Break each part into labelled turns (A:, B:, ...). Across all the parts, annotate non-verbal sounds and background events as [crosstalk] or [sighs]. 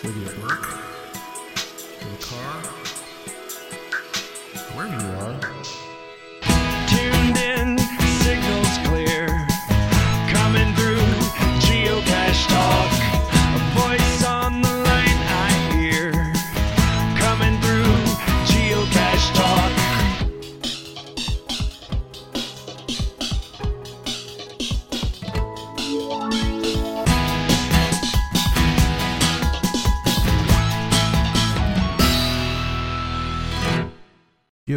A: Whether you work, in the car, wherever you are.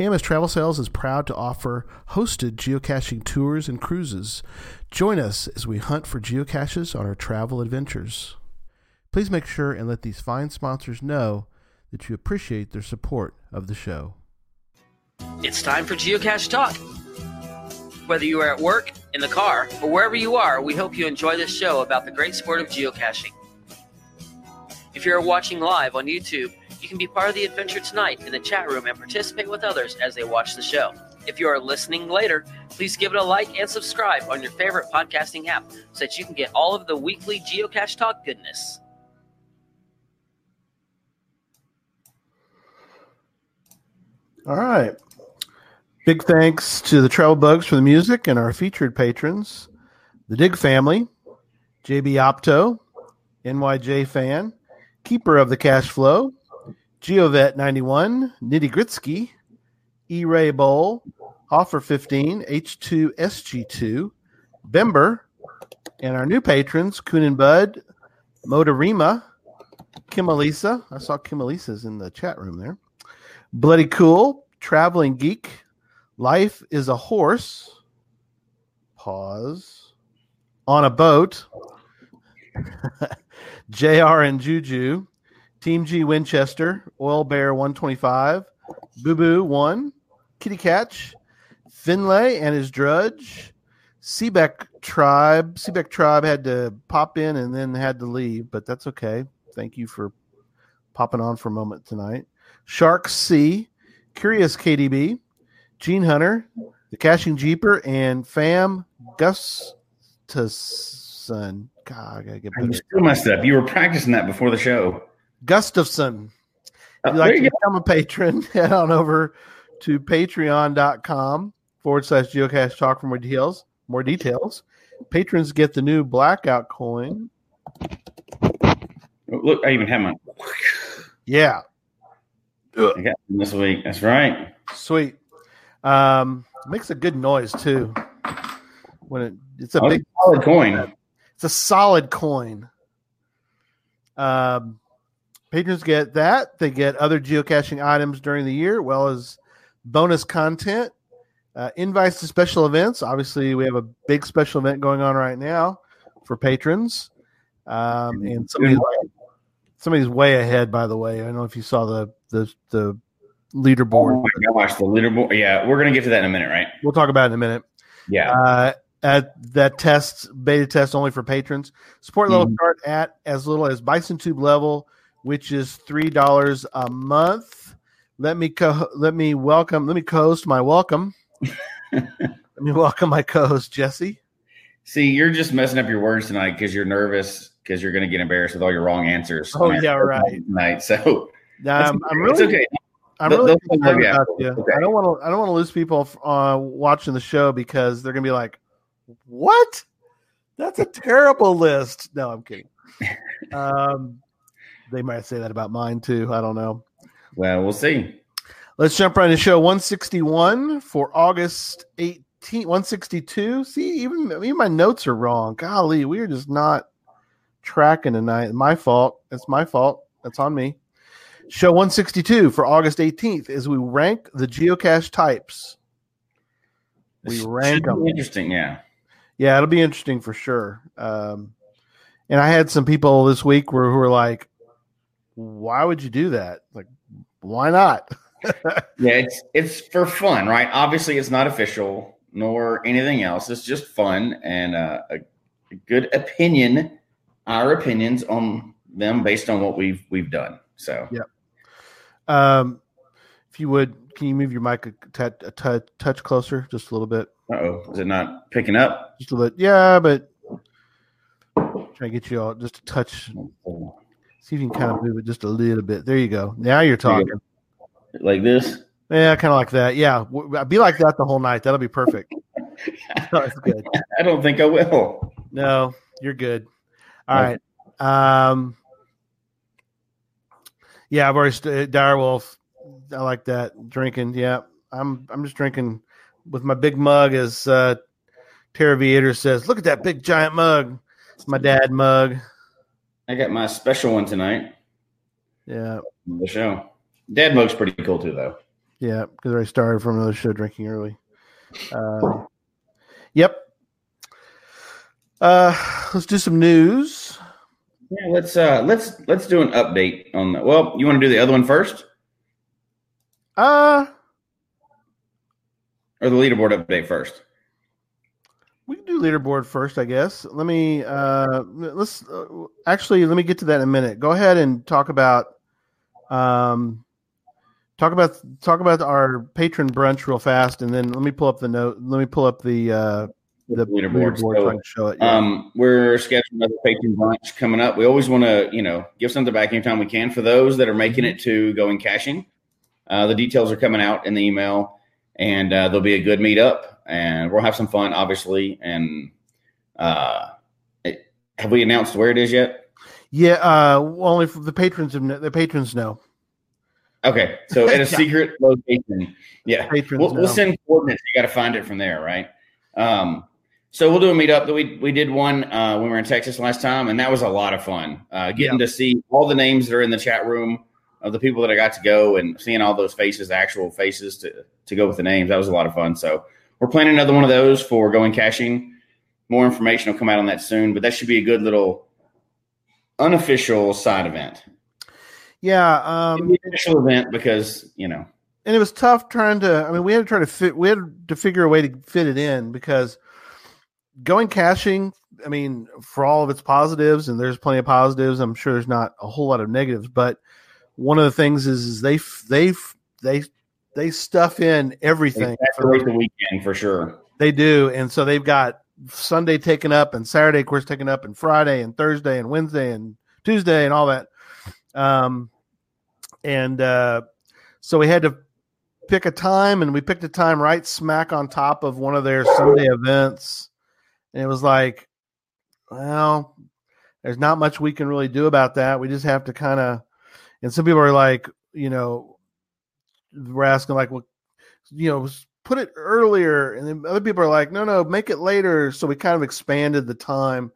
A: AMS Travel Sales is proud to offer hosted geocaching tours and cruises. Join us as we hunt for geocaches on our travel adventures. Please make sure and let these fine sponsors know that you appreciate their support of the show.
B: It's time for Geocache Talk. Whether you are at work, in the car, or wherever you are, we hope you enjoy this show about the great sport of geocaching. If you're watching live on YouTube, you can be part of the adventure tonight in the chat room and participate with others as they watch the show. If you are listening later, please give it a like and subscribe on your favorite podcasting app so that you can get all of the weekly Geocache Talk goodness.
A: All right. Big thanks to the Travel Bugs for the music and our featured patrons, the Dig family, JB Opto, NYJ Fan, Keeper of the Cash Flow, Geovet 91, Nitty Gritsky, E Ray Bowl, Offer 15, H2 SG2, Bember, and our new patrons, Kuhn and Bud, Motorima, Kimalisa. I saw Kimalisa's in the chat room there. Bloody Cool, Traveling Geek, Life is a Horse, pause, on a boat, [laughs] JR and Juju, Team G Winchester, Oil Bear 125, Boo Boo 1, Kitty Catch, Finlay and his Drudge, Seebeck Tribe. Seebeck Tribe had to pop in and then had to leave, but that's okay. Thank you for popping on for a moment tonight. Shark C, Curious KDB, Gene Hunter, The Caching Jeeper, and Fam Gustafson. God, I gotta get
C: You
A: better.
C: still messed up. You were practicing that before the show.
A: Gustafson.
C: Oh,
A: If you'd like
C: there
A: to
C: go.
A: become a patron, [laughs] head on over to patreon.com forward slash geocache talk for more details. More details. Patrons get the new blackout coin.
C: Oh, Look, I even have my
A: Yeah,
C: I got them this week. That's right.
A: sweet. Um, makes a good noise too. When it, it's a
C: Oh,
A: big,
C: solid coin.
A: it's a solid coin. Um, patrons get that. They get other geocaching items during the year, well as bonus content, uh, invites to special events. Obviously, we have a big special event going on right now for patrons. Um, and somebody's, somebody's way ahead, by the way. I don't know if you saw the the, the leaderboard.
C: Oh my gosh, the leaderboard. Yeah, we're gonna get to that in a minute, right?
A: We'll talk about it in a minute.
C: Yeah.
A: Uh, at that test beta test only for patrons. Support level
C: Mhm.
A: start at as little as Bison Tube level, which is three dollars a month. Let me co- let me welcome let me co-host my welcome. [laughs] let me welcome my co-host Jesse.
C: See, you're just messing up your words tonight because you're nervous because you're gonna get embarrassed with all your wrong answers.
A: Oh, yeah, right.
C: Tonight, so
A: Um, I'm really
C: okay.
A: I'm really concerned about you.
C: Okay.
A: I don't want to I don't want to lose people uh, watching the show because they're gonna be like, "What? That's a terrible list." No, I'm kidding. [laughs] Um, they might say that about mine too. I don't know.
C: Well, we'll see.
A: Let's jump right into show 161 for August 18, 162. See, even, even my notes are wrong. Golly, we are just not tracking tonight. My fault. It's my fault. That's on me. Show 162 for August 18th is we rank the geocache types. We rank them.
C: Interesting, yeah.
A: Yeah, it'll be interesting for sure. Um, and I had some people this week where, who were like, why would you do that? Like, why not? [laughs]
C: Yeah, it's it's for fun, right? Obviously, it's not official nor anything else. It's just fun and uh, a, a good opinion, our opinions on them based on what we've we've done. So
A: Yeah. Um, if you would, can you move your mic a, t- a t- touch closer, just a little bit,
C: oh, is it not picking up?
A: just a little bit? Yeah, but trying to get you all just a touch. See if you can kind of move it just a little bit. There you go. Now you're
C: you
A: talking.
C: Like this?
A: Yeah, kind of like that. Yeah, be like that the whole night. That'll be perfect. [laughs] That's good.
C: I don't think I will.
A: No, you're good. All right. Um, yeah, I've already st- Direwolf. I like that drinking. Yeah, I'm. I'm just drinking with my big mug, as uh, Tara says. Look at that big giant mug. It's my dad mug.
C: I got my special one tonight.
A: Yeah,
C: The show. Dad mug's pretty cool too, though.
A: yeah. Because I started from another show drinking early. Uh, yep. Uh, let's do some news.
C: Yeah, let's uh let's let's do an update on that. Well, you want to do the other one first,
A: Uh,
C: or the leaderboard update first?
A: We can do leaderboard first, I guess. Let me uh let's uh, actually let me get to that in a minute. Go ahead and talk about um talk about talk about our patron brunch real fast and then let me pull up the note let me pull up the uh the
C: Leaderboard.
A: leaderboard so I
C: So,
A: can show it. Yeah.
C: Um, we're scheduling another patron brunch coming up. We always want to, you know, give something back anytime we can for those that are making it to going caching. Uh, the details are coming out in the email, and uh, there'll be a good meetup, and we'll have some fun, obviously. And uh, it, have we announced where it is yet?
A: yeah, uh only for the patrons of the patrons know.
C: Okay, so at a [laughs] secret location. Yeah,
A: Patrons
C: we'll, we'll send coordinates. You got to find it from there, right? Um, so we'll do a meetup. That we we did one uh, when we were in Texas last time, and that was a lot of fun. Uh, getting to see all the names that are in the chat room of the people that I got to go, and seeing all those faces, actual faces to to go with the names. That was a lot of fun. So we're planning another one of those for going caching. More information will come out on that soon, but that should be a good little unofficial side event.
A: Yeah, um
C: official event because you know
A: and it was tough trying to i mean we had to try to fit we had to figure a way to fit it in because going caching i mean for all of its positives and there's plenty of positives i'm sure there's not a whole lot of negatives but one of the things is, is they they they they stuff in everything for
C: the weekend for sure.
A: they do. And so they've got sunday taken up and saturday of course taken up and friday and thursday and wednesday and tuesday and all that. Um and uh so we had to pick a time and we picked a time right smack on top of one of their sunday events. And it was like well there's not much we can really do about that. We just have to kind of and some people are like you know we're asking like well you know put it earlier. And then other people are like no no make it later. So we kind of expanded the time.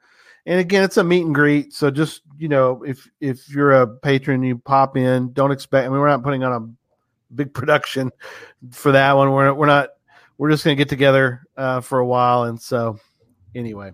A: And again it's a meet and greet. So just you know if if you're a patron you pop in. Don't expect i mean we're not putting on a big [laughs] production for that one. We're, we're not we're just to get together uh, for a while. And so anyway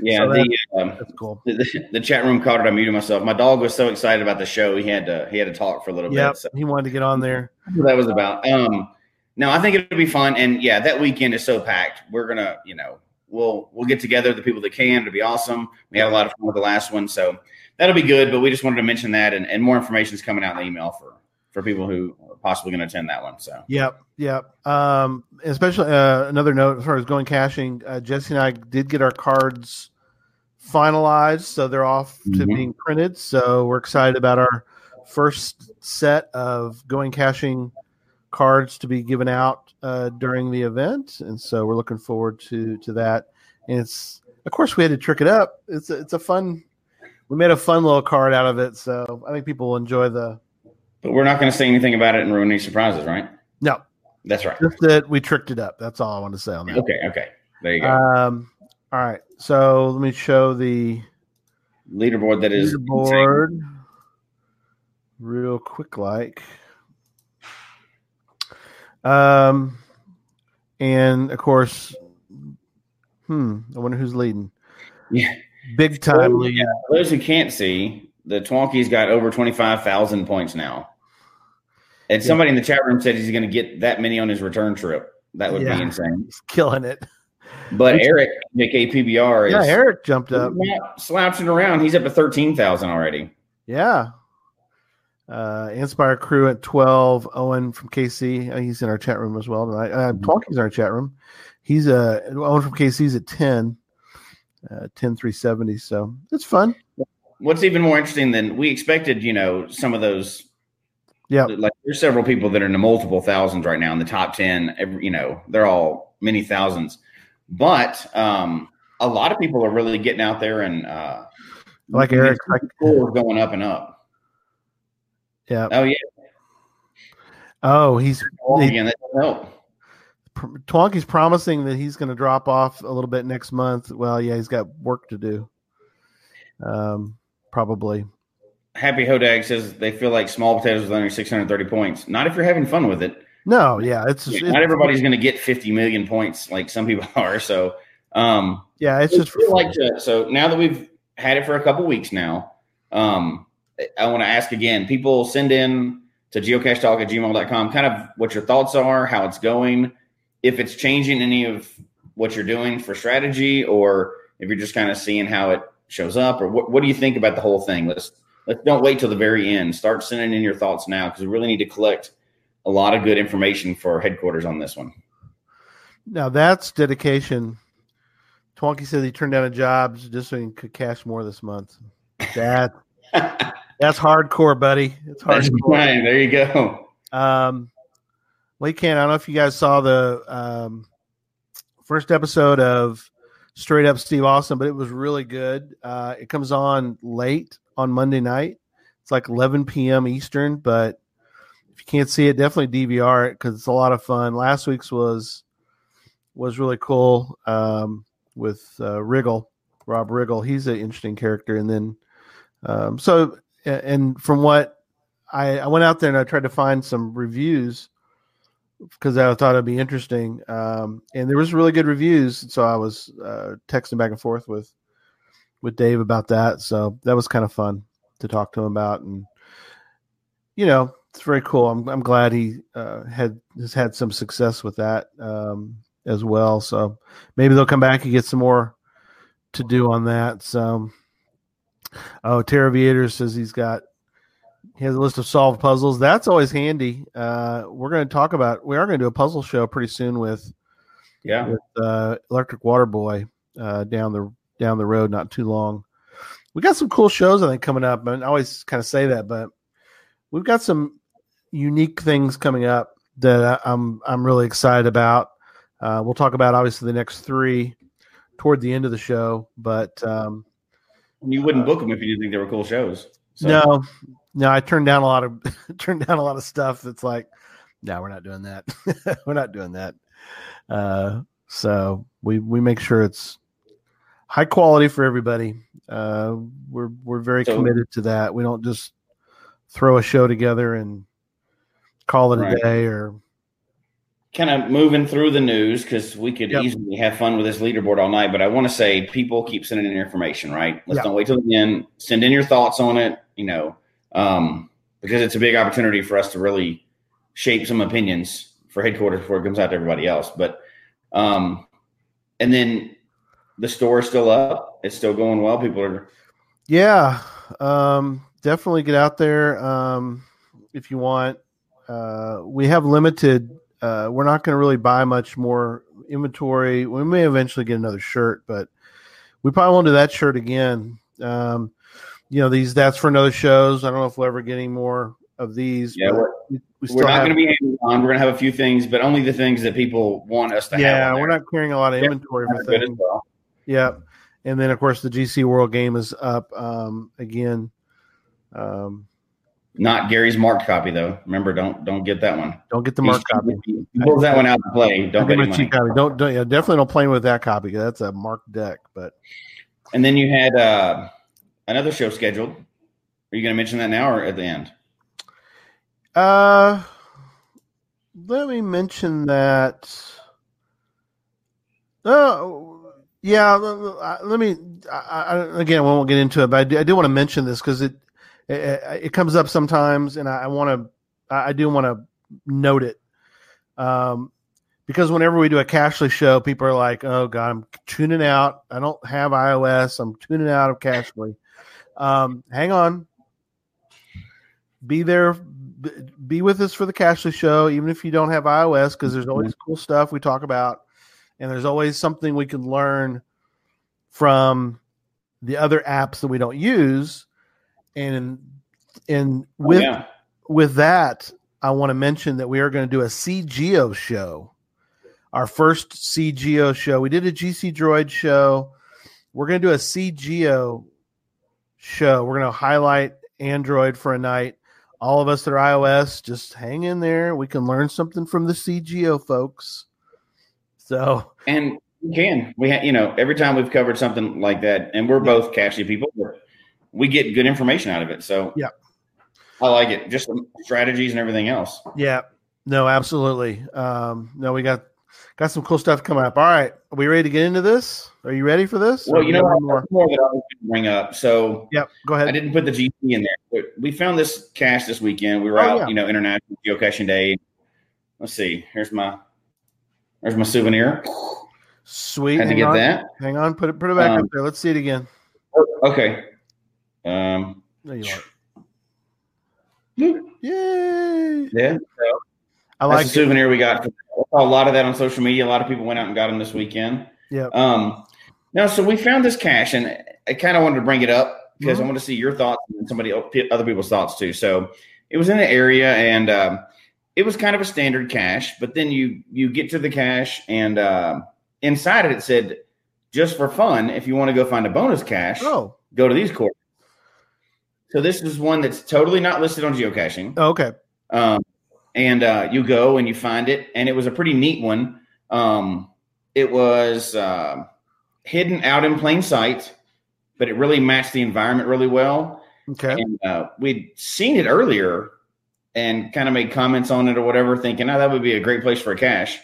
C: Yeah,
A: So
C: the, um,
A: that's cool
C: the the chat room caught it. I muted myself. My dog was so excited about the show, he had to he had to talk for a little
A: yeah
C: bit. So
A: he wanted to get on there
C: that was about. Um, no, I think it'll be fun. And yeah, that weekend is so packed. We're gonna, you know, we'll we'll get together the people that can. It'll be awesome. We had a lot of fun with the last one, so that'll be good. But we just wanted to mention that, and, and more information is coming out in the email for for people who are possibly going to attend that one. So
A: Yep, yep. Um, especially uh, another note as far as going caching, uh, Jesse and I did get our cards finalized, so they're off to
C: Mhm.
A: being printed. So we're excited about our first set of going caching cards to be given out uh, during the event, and so we're looking forward to to that. And it's of course we had to trick it up. It's a, it's a fun. We made a fun little card out of it, so I think people will enjoy the.
C: but we're not going to say anything about it and ruin any surprises, right?
A: No,
C: That's right.
A: just that we tricked it up. That's all I want to say on that.
C: Okay, okay. There you go.
A: Um, all right. So let me show the
C: Leaderboard that is
A: leaderboard real quick, like. Um, and of course, hmm. I wonder who's leading.
C: Yeah.
A: Big time
C: yeah. Those who can't see, the Twonky's got over twenty five thousand points now, and somebody in the chat room said he's going to get that many on his return trip. That would
A: Yeah.
C: be insane.
A: He's killing it.
C: But Eric, JKPBR, is
A: Yeah, Eric jumped up.
C: slouching around. He's up to thirteen thousand already.
A: Yeah. Uh, Inspire Crew at 12. Owen from KC. uh, He's in our chat room as well tonight. Uh, Twonky's in our chat room. He's uh, Owen from KC's at 10. Uh, 10 370. So it's fun.
C: What's even more interesting than we expected, you know, some of those.
A: Yeah.
C: like there's several people that are in the multiple thousands right now in the top ten. Every, you know, they're all many thousands, but um, a lot of people are really getting out there and uh,
A: Like Eric, like-
C: going up and up.
A: Yeah.
C: Oh yeah,
A: Oh, he's he-
C: again that help.
A: Twonky's promising that he's going to drop off a little bit next month. Well, yeah, he's got work to do. Um, probably.
C: Happy Hodag says they feel like small potatoes with only 630 points. Not if you're having fun with it.
A: No, yeah, it's, it's
C: Not everybody's going to get 50 million points like some people [laughs] are. So, um,
A: yeah, it's just
C: like to, so now that we've had it for a couple weeks now, um, I want to ask again. People send in to geocachetalk at gmail.com kind of what your thoughts are, how it's going, if it's changing any of what you're doing for strategy, or if you're just kind of seeing how it shows up, or what, what do you think about the whole thing? Let's let's don't wait till the very end. Start sending in your thoughts now because we really need to collect a lot of good information for headquarters on this one.
A: Now that's dedication. Twonky said he turned down a job just so he could cache more this month. That [laughs] that's hardcore, buddy. It's hardcore.
C: right. There you go.
A: Um, well, you can. I don't know if you guys saw the um, first episode of Straight Up Steve Austin, but it was really good. Uh, it comes on late on Monday night. It's like 11 p.m. Eastern, but if you can't see it, definitely DVR it because it's a lot of fun. Last week's was was really cool um, with uh, Riggle, Rob Riggle. He's an interesting character, and then um, so and from what I, I went out there and I tried to find some reviews because I thought it'd be interesting. Um, and there was really good reviews, so I was uh, texting back and forth with with Dave about that. So that was kind of fun to talk to him about, and you know, it's very cool. I'm I'm glad he uh, had has had some success with that um, as well. So maybe they'll come back and get some more to do on that. So. Oh, Terra Viator says he's got he has a list of solved puzzles. That's always handy. Uh, we're going to talk about we are going to do a puzzle show pretty soon with
C: Yeah.
A: with uh, Electric Water Boy uh, down the down the road, not too long. We got some cool shows I think coming up, and I always kind of say that, but we've got some unique things coming up that I'm I'm really excited about. Uh, we'll talk about obviously the next three toward the end of the show, but um,
C: You wouldn't book them if you didn't think they were cool shows. So,
A: no, no, I turned down a lot of [laughs] turned down a lot of stuff. That's like, no, we're not doing that. [laughs] we're not doing that. Uh, so we we make sure it's high quality for everybody. Uh, we're we're very
C: So-
A: committed to that. We don't just throw a show together and call it a day or
C: kind of moving through the news because we could
A: Yep.
C: easily have fun with this leaderboard all night. But I want to say, people keep sending in information, right? Let's
A: Yeah.
C: don't wait till the end. Send in your thoughts on it, you know, um, because it's a big opportunity for us to really shape some opinions for headquarters before it comes out to everybody else. But, um, and then the store is still up. It's still going well. People are,
A: Yeah, um, definitely get out there um, if you want. Uh, we have limited. Uh, we're not going to really buy much more inventory. We may eventually get another shirt, but we probably won't do that shirt again. Um, you know, these that's for another shows. I don't know if we'll ever get any more of these.
C: yeah, we're,
A: we, we
C: we're not going to be Amazon. We're going to have a few things, but only the things that people want us to have.
A: Yeah, we're not carrying a lot of
C: Yeah,
A: inventory for
C: Kind of good as
A: things.
C: well.
A: Yeah, and then of course the GC World Game is up um, again. Um,
C: Not Gary's marked copy though. Remember, don't don't get that one.
A: don't get the mark copy.
C: Pulls that one out to play. Don't
A: get
C: money.
A: copy. Don't, don't yeah, definitely don't play with that copy. That's a marked deck. But
C: And then you had uh, another show scheduled. Are you going to mention that now or at the end?
A: uh, let me mention that. Oh, yeah. Let me I, I, again. I won't get into it, but I do, I do want to mention this because it it, it comes up sometimes, and I, want to, I I do want to note it, um, because whenever we do a Cachly show, people are like, "Oh God, I'm tuning out. I don't have iOS. I'm tuning out of Cachly." Um, hang on, be there, be with us for the Cachly show, even if you don't have iOS, because there's always cool stuff we talk about, and there's always something we can learn from the other apps that we don't use, and and oh, with
C: yeah.
A: with that, I want to mention that we are going to do a c:geo show. Our first c:geo show. We did a GC Droid show. We're going to do a c:geo show. We're going to highlight Android for a night. All of us that are iOS, just hang in there. We can learn something from the c:geo folks. So,
C: And we can. We ha- you know, every time we've covered something like that, and we're both cashy people, we get good information out of it. So
A: Yeah.
C: I like it. Just some strategies and everything else.
A: yeah, no, absolutely. Um, no, we got got some cool stuff coming up. All right, are we ready to get into this? Are you ready for this?
C: Well, you know, what?
A: more?
C: more that I was going to bring up. So
A: Yep, go ahead.
C: I didn't put the GC in there, but we found this cache this weekend. We were
A: Oh,
C: out,
A: yeah.
C: you know, International Geocaching Day. Let's see. Here's my there's my souvenir.
A: Sweet.
C: Had to get
A: on.
C: that.
A: Hang on, put it put it back
C: Um,
A: up there. Let's see it again.
C: Okay. Um.
A: There you are.
C: Yeah.
A: Yay!
C: That's
A: I like
C: a
A: it.
C: souvenir we got. A lot of that on social media. A lot of people went out and got them this weekend.
A: Yeah.
C: Um. Now, so we found this cache, and I kind of wanted to bring it up because
A: Mhm.
C: I want to see your thoughts and somebody other people's thoughts too. So it was in the area, and um, it was kind of a standard cache. But then you you get to the cache, and uh, inside it it said, "Just for fun, if you want to go find a bonus cache,
A: Oh,
C: go to these coordinates." So this is one that's totally not listed on geocaching.
A: okay.
C: Um, and uh, you go and you find it, and it was a pretty neat one. Um, it was uh, hidden out in plain sight, but it really matched the environment really well.
A: Okay.
C: And uh, we'd seen it earlier and kind of made comments on it or whatever, thinking, oh, that would be a great place for a cache.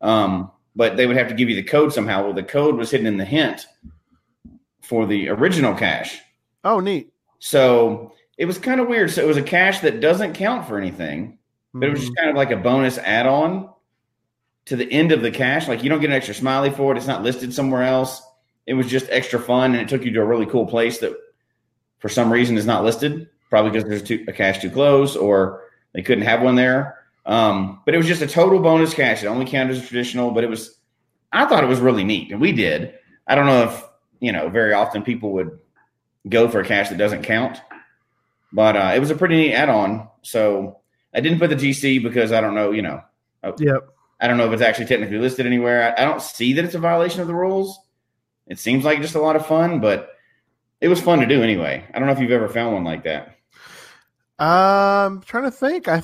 C: Um, but they would have to give you the code somehow. Well, the code was hidden in the hint for the original cache.
A: Oh, neat.
C: So it was kind of weird. So it was a cache that doesn't count for anything, but it was just kind of like a bonus add on to the end of the cache. Like you don't get an extra smiley for it. It's not listed somewhere else. It was just extra fun and it took you to a really cool place that for some reason is not listed. Probably because there's too, a cache too close or they couldn't have one there. Um, but it was just a total bonus cache. It only counted as traditional, but it was, I thought it was really neat. And we did. I don't know if, you know, very often people would go for a cache that doesn't count. But uh, it was a pretty neat add-on. So I didn't put the GC because I don't know, you know,
A: Yep.
C: I don't know if it's actually technically listed anywhere. I, I don't see that it's a violation of the rules. It seems like just a lot of fun, but it was fun to do anyway. I don't know if you've ever found one like that.
A: Um, trying to think. I,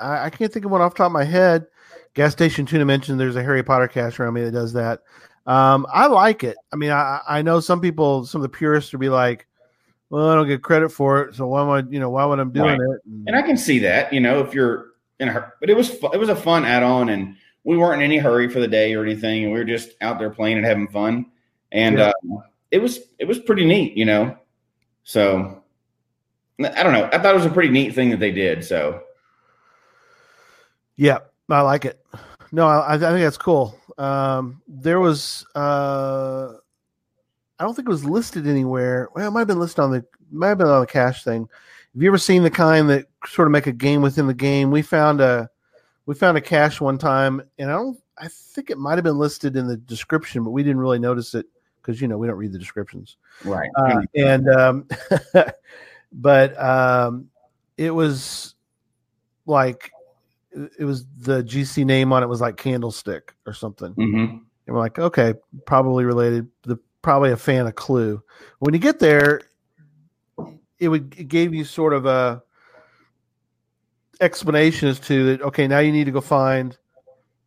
A: I I can't think of one off the top of my head. Gas station tuna mentioned there's a Harry Potter cache around me that does that. Um, I like it. I mean, I I know some people, some of the purists would be like, "Well, I don't get credit for it, so why would you know why would I'm doing
C: Right.
A: it?"
C: And I can see that, you know, if you're in a hurry. But it was it was a fun add-on, and we weren't in any hurry for the day or anything, and we were just out there playing and having fun. And
A: Yeah.
C: uh, it was it was pretty neat, you know. So I don't know. I thought it was a pretty neat thing that they did. So
A: Yeah, I like it. No, I, I think that's cool. Um, there was, uh, I don't think it was listed anywhere. Well, it might have been listed on the, might have been on the cache thing. Have you ever seen the kind that sort of make a game within the game? We found a, we found a cache one time, and I don't, I think it might have been listed in the description, but we didn't really notice it because you know we don't read the descriptions
C: right,
A: uh, and um, [laughs] but um, it was like it was the GC name on it was like Candlestick or something,
C: hmm
A: and we're like, okay, probably related. The probably a fan of Clue. When you get there, it would it gave you sort of a explanation as to that. Okay, now you need to go find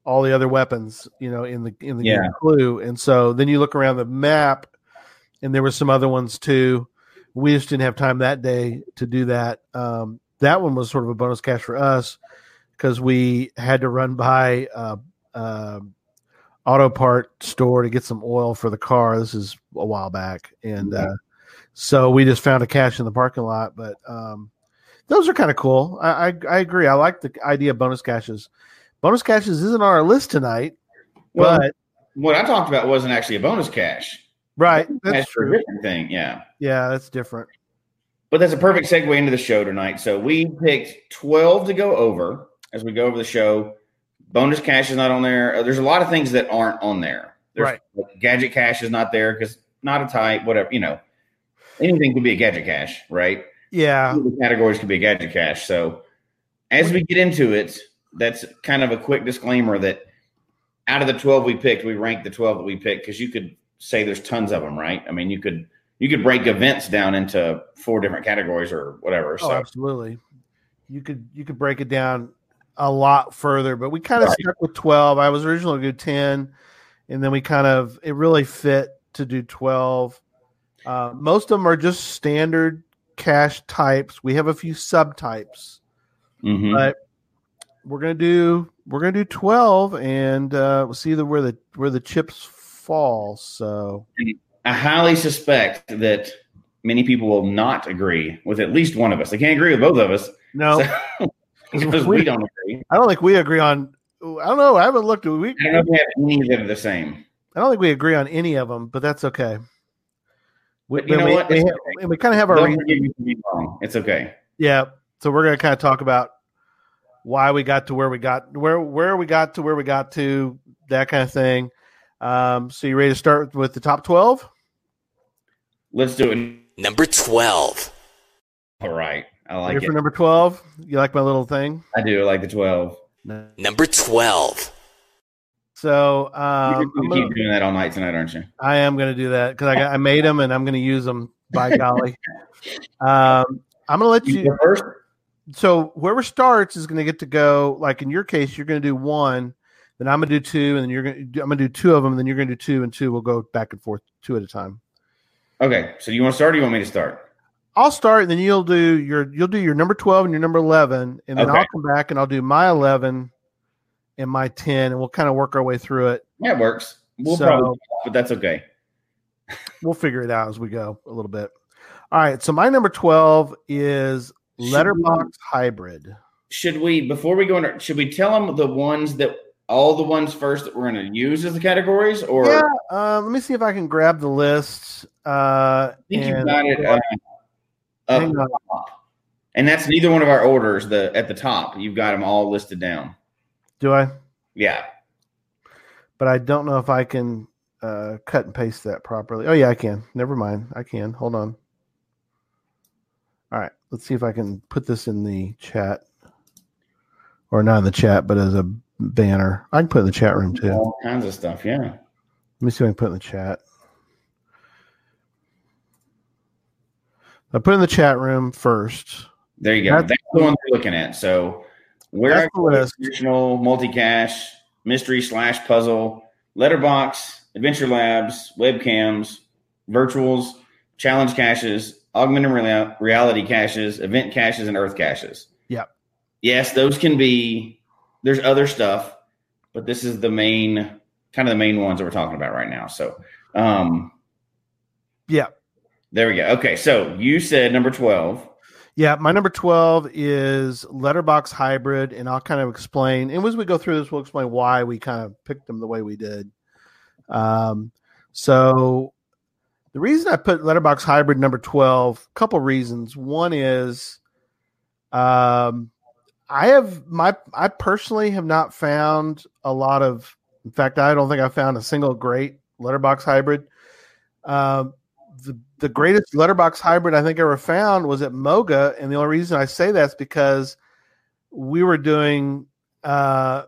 A: all the other weapons, you know, in the in the
C: Yeah.
A: Clue, and so then you look around the map, and there were some other ones too. We just didn't have time that day to do that. Um, that one was sort of a bonus cache for us because we had to run by uh, um auto part store to get some oil for the car. This is a while back, and uh, So we just found a cache in the parking lot, but um, those are kind of cool. I, I I agree. I like the idea of bonus caches. Bonus caches isn't on our list tonight,
C: Well,
A: but
C: what I talked about wasn't actually a bonus cache.
A: Right,
C: That's
A: that's true.
C: different thing. Yeah.
A: Yeah, that's different.
C: But that's a perfect segue into the show tonight. So we picked 12 to go over as we go over the show. Bonus cache is not on there. Uh, There's a lot of things that aren't on there. There's,
A: Right.
C: like, gadget cache is not there because not a type, whatever, you know. Anything could be a gadget cache, right?
A: Yeah,
C: The categories could be a gadget cache. So as we get into it, that's kind of a quick disclaimer that out of the 12 we picked, we ranked the 12 that we picked because you could say there's tons of them, right? I mean, you could you could break events down into four different categories or whatever.
A: Oh,
C: So
A: absolutely. You could you could break it down a lot further, but we kind of
C: Right.
A: stuck with twelve. I was originally going to do ten, and then we kind of it really fit to do twelve. Uh, most of them are just standard cache types. We have a few subtypes,
C: mhm.
A: but we're gonna do we're gonna do twelve, and uh, we'll see the where the where the chips fall. So
C: I highly suspect that many people will not agree with at least one of us. They can't agree with both of us
A: no,
C: so- [laughs] [laughs] because we don't agree.
A: I don't think we agree on. I don't know. I haven't looked. We
C: I don't know if we have any that are the same.
A: I don't think we agree on any of them, but that's okay. We,
C: But you know
A: we,
C: what?
A: We, have,
C: okay.
A: we kind of have our
C: Don't
A: reason.
C: forgive me for being wrong. It's okay.
A: Yeah. So we're going to kind of talk about why we got to where we got, where where we got to where we got to, that kind of thing. Um, so you ready to start with the top twelve?
C: Let's do it.
D: Number 12.
C: All right. I
A: Here
C: like
A: for
C: it.
A: number twelve. You like my little thing?
C: I do. I like the 12.
D: Number 12.
A: So
C: You're
A: um,
C: gonna
A: I'm gonna-
C: keep doing that all night tonight, aren't you?
A: I am going to do that because I got, I made them and I'm going to use them. By golly, um, I'm going to let
C: You
A: you.
C: go first.
A: so whoever starts is going to get to go. Like in your case, you're going to do one, then I'm going to do two, and then you're going to I'm going to do two of them, and then you're going to do two and two. We'll go back and forth, two at a time.
C: Okay. So you want to start or you want me to start?
A: I'll start, and then you'll do your you'll do your number twelve and your number eleven, and then
C: Okay.
A: I'll come back and I'll do my eleven and my ten, and we'll kind of work our way through it.
C: Yeah, it works. We'll
A: So-
C: probably, but that's okay. [laughs]
A: We'll figure it out as we go a little bit. All right, so my number twelve is Letterbox Hybrid.
C: Should we, before we go into, should we tell them the ones that, all the ones first that we're going to use as the categories? Or
A: Yeah, uh, let me see if I can grab the list. Uh,
C: I think you've
A: and-
C: got it uh, up top. And that's neither one of our orders. The at the top, you've got them all listed down.
A: Do I?
C: Yeah.
A: But I don't know if I can uh, cut and paste that properly. Oh yeah, I can. Never mind. I can. Hold on. All right. Let's see if I can put this in the chat, or not in the chat, but as a banner. I can put in the chat room too.
C: All kinds of stuff. Yeah.
A: Let me see if I can put in the chat. I put in the chat room first.
C: There you go.
A: That's-
C: That's, the one we're looking at. So where
A: That's the list.
C: traditional multi-cache, mystery slash puzzle, letterbox, adventure labs, webcams, virtuals, challenge caches, augmented real- reality caches, event caches, and earth caches.
A: Yep.
C: Yes, those can be. There's other stuff, but this is the main, kind of the main ones that we're talking about right now. So, um,
A: Yeah.
C: there we go. Okay, so you said number twelve.
A: Yeah, my number 12 is Letterbox Hybrid, and I'll kind of explain. And as we go through this, we'll explain why we kind of picked them the way we did. Um, so the reason I put Letterbox Hybrid number 12, a couple reasons. One is um, I have my, I personally have not found a lot of, in fact, I don't think I found a single great Letterbox Hybrid. Um, the, the greatest letterbox hybrid I think I ever found was at Moga, and the only reason I say that's because we were doing uh,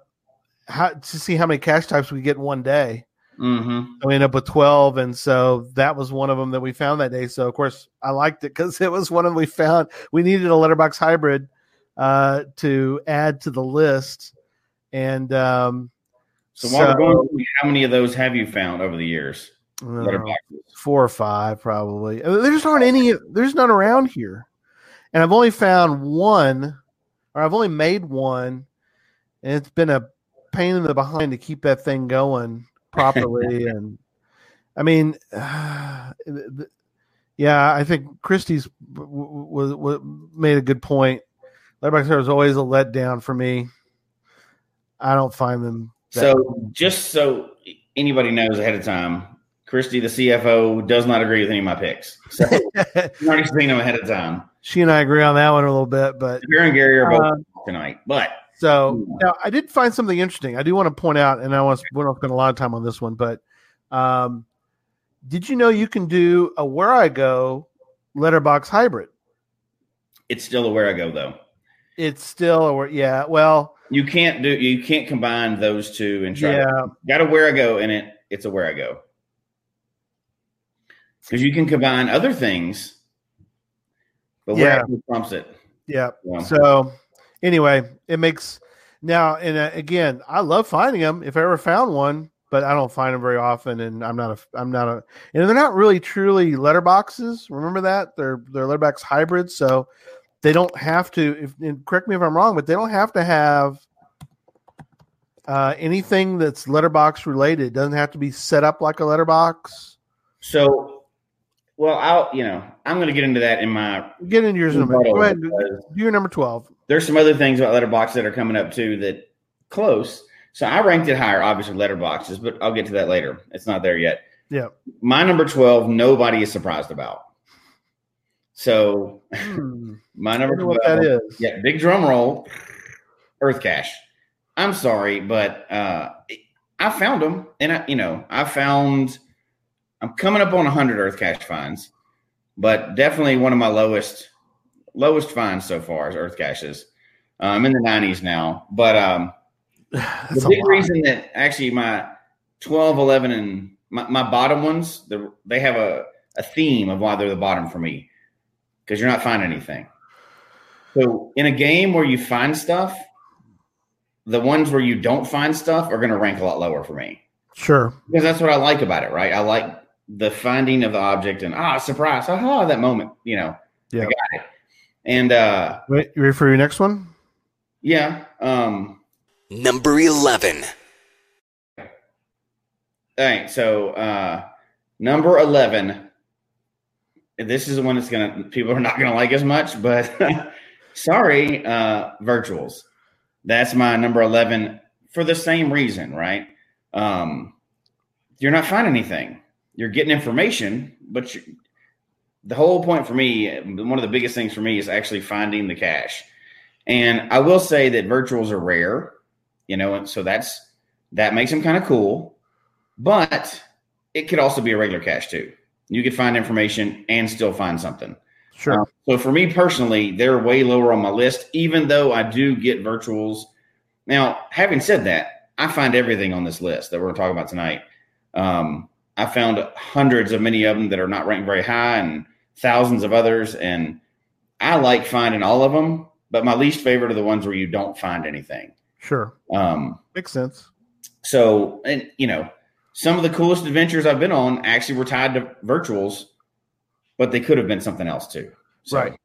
A: how to see how many cache types we get in one day.
C: Mm-hmm.
A: We ended up with twelve, and so that was one of them that we found that day. So of course I liked it because [laughs] it was one of them we found. We needed a letterbox hybrid uh, to add to the list, and um,
C: So while we're going, through, how many of those have you found over the years?
A: uh, four or five probably. Uh, There's aren't any. There's none around here, and I've only found one, or I've only made one, and it's been a pain in the behind to keep that thing going properly. [laughs] and I mean, [sighs] Yeah, I think Christie's was, was made a good point. Letterbox is always a letdown for me. I don't find them. that-
C: So just so anybody knows ahead of time, Christy, the CFO, does not agree with any of my picks. So [laughs] you've already seen them ahead of time.
A: she and I agree on that one a little bit, but
C: Pierre and Gary are both
A: Uh,
C: tonight, but
A: So now I did find something interesting. I do want to point out, and I want to we don't spend a lot of time on this one, but um, did you know you can do a Wherigo letterbox hybrid?
C: it's still a Wherigo though.
A: It's still a where, yeah. Well,
C: You can't do you can't combine those two and try.
A: yeah,
C: got a Wherigo in it. It's a Wherigo because you can combine other things, but where
A: Yeah.
C: Go trumps it.
A: yeah.
C: Yeah.
A: So anyway, it makes now and uh, again, I love finding them if I ever found one, but I don't find them very often, and I'm not a I'm not a and they're not really truly letterboxes. Remember that they're they're letterbox hybrids, so they don't have to. If and correct me if I'm wrong, but they don't have to have uh, anything that's letterbox related. It doesn't have to be set up like a letterbox.
C: So, well, I'll you know I'm going to get into that in my
A: Get into yours in a minute. Go ahead, do your number twelve.
C: there's some other things about letterbox that are coming up too that close. So I ranked it higher, obviously letterboxes, but I'll get to that later. It's not there yet.
A: Yeah.
C: My number 12, nobody is surprised about. So
A: Hmm. [laughs]
C: my number
A: wonder
C: 12,
A: that is.
C: yeah, big drum roll, Earth Cache. I'm sorry, but uh, I found them, and I, you know, I found. I'm coming up on 100 Earth Cache finds, but definitely one of my lowest lowest finds so far is Earth Caches. Uh, I'm in the 90s now, but um, [sighs]
A: That's
C: the big reason that actually my 12, 11, and my, my bottom ones, the, they have a, a theme of why they're the bottom for me because you're not finding anything. So in a game where you find stuff, the ones where you don't find stuff are going to rank a lot lower for me
A: Sure.
C: because that's what I like about it, right? I like the finding of the object and ah, surprise, aha, that moment, you know.
A: Yeah.
C: I got it. And uh,
A: Wait, you ready for your next one?
C: yeah, um,
D: Number 11.
C: All right, so uh number eleven. This is the one that's gonna people are not gonna like as much, but [laughs] sorry, uh virtuals. That's my number eleven for the same reason, right? Um you're not finding anything. You're getting information, but the whole point for me, one of the biggest things for me is actually finding the cache. And I will say that virtuals are rare, you know, and so that's that makes them kind of cool but it could also be a regular cache too. You could find information and still find something.
A: Sure.
C: Um, so for me personally, they're way lower on my list, even though I do get virtuals. Now, having said that, I find everything on this list that we're talking about tonight. Um, I found hundreds of many of them that are not ranked very high and thousands of others. And I like finding all of them, but my least favorite are the ones where you don't find anything.
A: Sure.
C: Um,
A: Makes sense.
C: so, and you know, some of the coolest adventures I've been on actually were tied to virtuals, but they could have been something else too. So,
A: Right.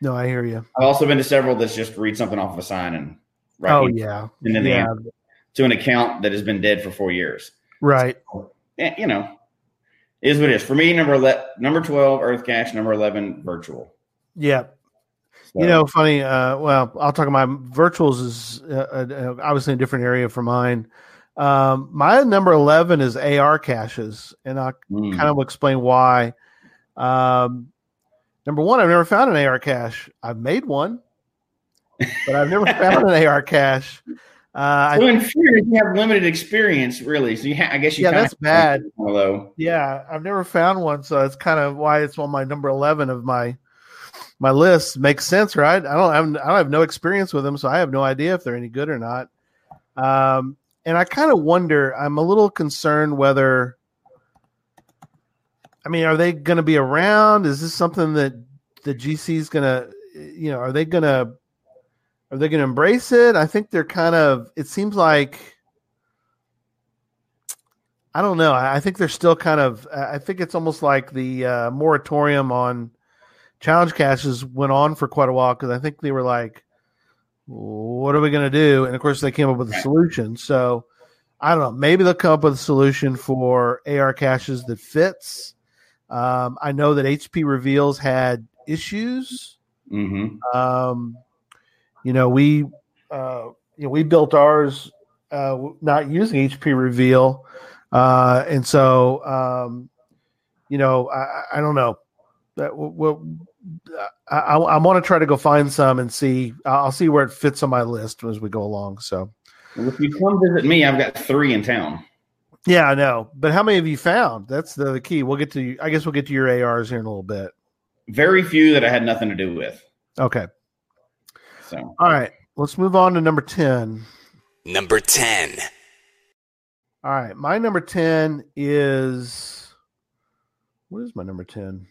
A: No, I hear you.
C: I've also been to several that's just read something off of a sign and write
A: Oh yeah.
C: and then the
A: yeah.
C: to an account that has been dead for four years.
A: Right.
C: Eh, you know, is what it is. For me, number ele- number twelve, Earth Cache, number eleven, virtual.
A: Yeah.
C: So,
A: You know, funny. Uh, well, I'll talk about virtuals is uh, uh, obviously a different area for mine. Um, my number eleven is AR caches, and I
C: mm,
A: kind of explain why. Um, number one, I've never found an AR cache. I've made one, but I've never [laughs] found an AR cache. Uh,
C: so
A: I,
C: in theory, you have limited experience, really. So you, ha- I guess you
A: Yeah, that's bad.
C: Although,
A: yeah, I've never found one, so it's kind of why it's on my number eleven of my my list. Makes sense, right? I don't have I don't have no experience with them, so I have no idea if they're any good or not. Um, and I kind of wonder. I'm a little concerned whether. I mean, are they going to be around? Is this something that the GC is going to, you know, are they going to, are they going to embrace it? I think they're kind of. It seems like. I don't know. I think they're still kind of. I think it's almost like the uh, moratorium on challenge caches went on for quite a while because I think they were like, "What are we going to do?" And of course, they came up with a solution. So I don't know. Maybe they'll come up with a solution for AR caches that fits. Um, I know that HP reveals had issues.
C: hmm
A: Um, you know, we uh, you know we built ours uh, not using HP reveal, uh, and so um, you know I, I- don't know. That will I, I, I want to try to go find some and see. I'll see where it fits on my list as we go along. So
C: Well, if you come visit me, I've got three in town.
A: yeah, I know. But how many have you found? That's the, the key. We'll get to. I guess we'll get to your ARs here in a little bit.
C: Very few that I had nothing to do with.
A: Okay.
C: So
A: All right. Let's move on to number ten.
D: Number 10.
A: All right, my number ten is what is my number ten?